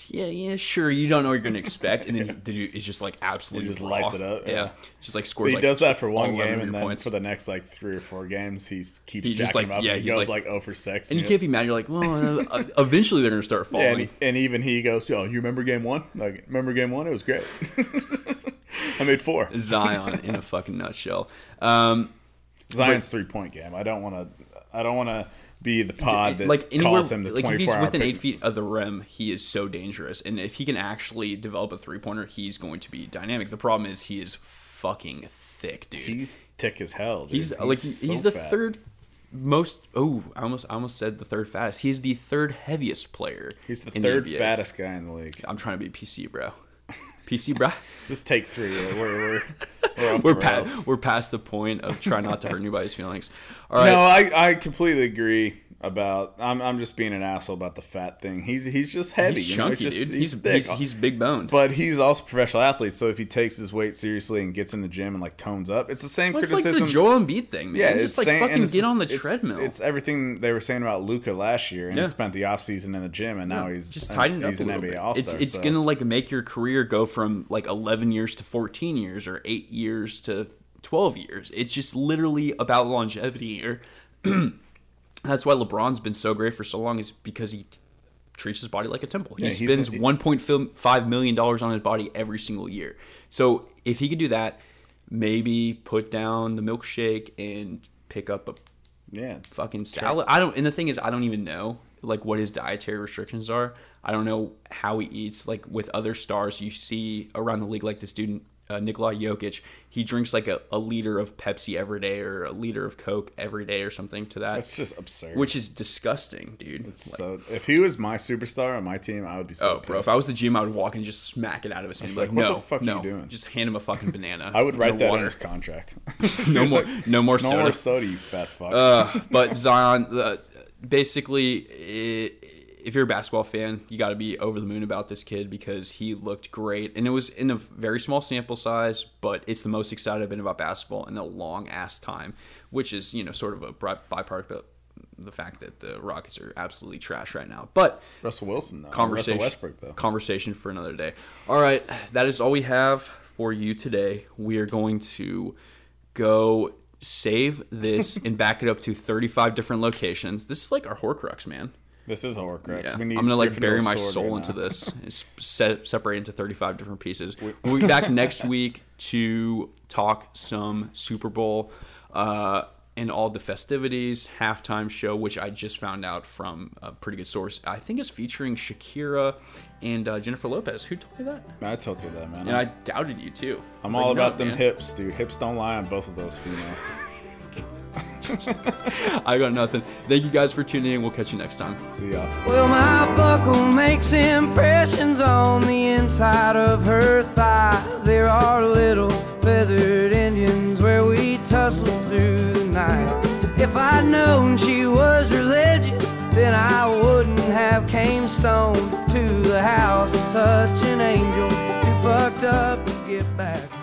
yeah yeah sure you don't know what you're gonna expect and then the dude is just like absolutely He just raw. lights it up, yeah, yeah. just like scores he like, does that for one game, and then points. for the next like three or four games, he keeps He jacking just, like- him up. yeah, he goes like- like, 0 for six. and you can't be mad you're like well uh, eventually they're gonna start Yeah, falling and, and even he goes, "Yo, you remember game one? Like, remember game one? It was great. I made four. Zion in a fucking nutshell um Zion's three point game. I don't want to. I don't want to be the pod that like anywhere, calls him the like if he's within eight feet of the rim, he is so dangerous. And if he can actually develop a three pointer, he's going to be dynamic. The problem is he is fucking thick, dude. He's thick as hell. Dude. he's, like so he's the fat. third most. Oh, I almost I almost said the third fattest. He is the third heaviest player. He's the third NBA. fattest guy in the league. I'm trying to be PC, bro. PC, bro. Just take three. We're we're we're, We're the past we're past the point of trying not to hurt anybody's feelings. All right. No, I, I completely agree about. I'm I'm just being an asshole about the fat thing. He's he's just heavy. he's you know? chunky, just- dude. He's thick. he's, he's big boned. but he's also a professional athlete. So if he takes his weight seriously and gets in the gym and like tones up, it's the same Well, it's like criticism. the Joel Embiid thing, man. Yeah, just like and fucking get on the it's- treadmill. It's everything they were saying about Luka last year, and Yeah. he spent the offseason in the gym, and now he's just an- tighten it up he's a an NBA. All-Star. It's it's so. gonna like make your career go from like 11 years to 14 years or eight years to 12 years. It's just literally about longevity here. That's why LeBron's been so great for so long is because he treats his body like a temple. He Yeah, spends a- 1.5 million dollars on his body every single year. So if he could do that, maybe put down the milkshake and pick up a yeah. fucking salad. I don't. And the thing is, I don't even know like what his dietary restrictions are. I don't know how he eats. Like with other stars, you see around the league, like this dude uh, Nikola Jokic, he drinks like a, a liter of Pepsi every day or a liter of Coke every day or something to that, That's just absurd. which is disgusting, dude. Like, so if he was my superstar on my team, I would be so. oh, bro, if. I was the GM, I would walk and just smack it out of his hand. Like, like, what no, the fuck are no, you doing? just hand him a fucking banana. I would write that in his contract. no more, no more no soda. more soda, you fat fuck. Uh, but Zion, uh, basically, i if you're a basketball fan, you got to be over the moon about this kid because he looked great, and it was in a very small sample size. But it's the most excited I've been about basketball in a long ass time, which is you know sort of a byproduct of the fact that the Rockets are absolutely trash right now. But Russell Wilson though. conversation Russell Westbrook though. conversation for another day. All right, that is all we have for you today. We are going to go save this and back it up to 35 different locations. This is like our Horcrux, man. This is a Horcrux. Yeah. We need I'm gonna like bury my soul into this, and set, separate into 35 different pieces. We'll be back next week to talk some Super Bowl uh, and all the festivities, halftime show, which I just found out from a pretty good source. I think is featuring Shakira and uh, Jennifer Lopez. Who told me that? I told you that, man. And I doubted you too. I'm I all like, no, about them man. hips, dude. Hips don't lie on both of those females. I got nothing. Thank you guys for tuning in. We'll catch you next time. See ya. Well, my buckle makes impressions on the inside of her thigh. There are little feathered Indians where we tussle through the night. If I'd known she was religious, then I wouldn't have came stone to the house of such an angel. Too fucked up to get back.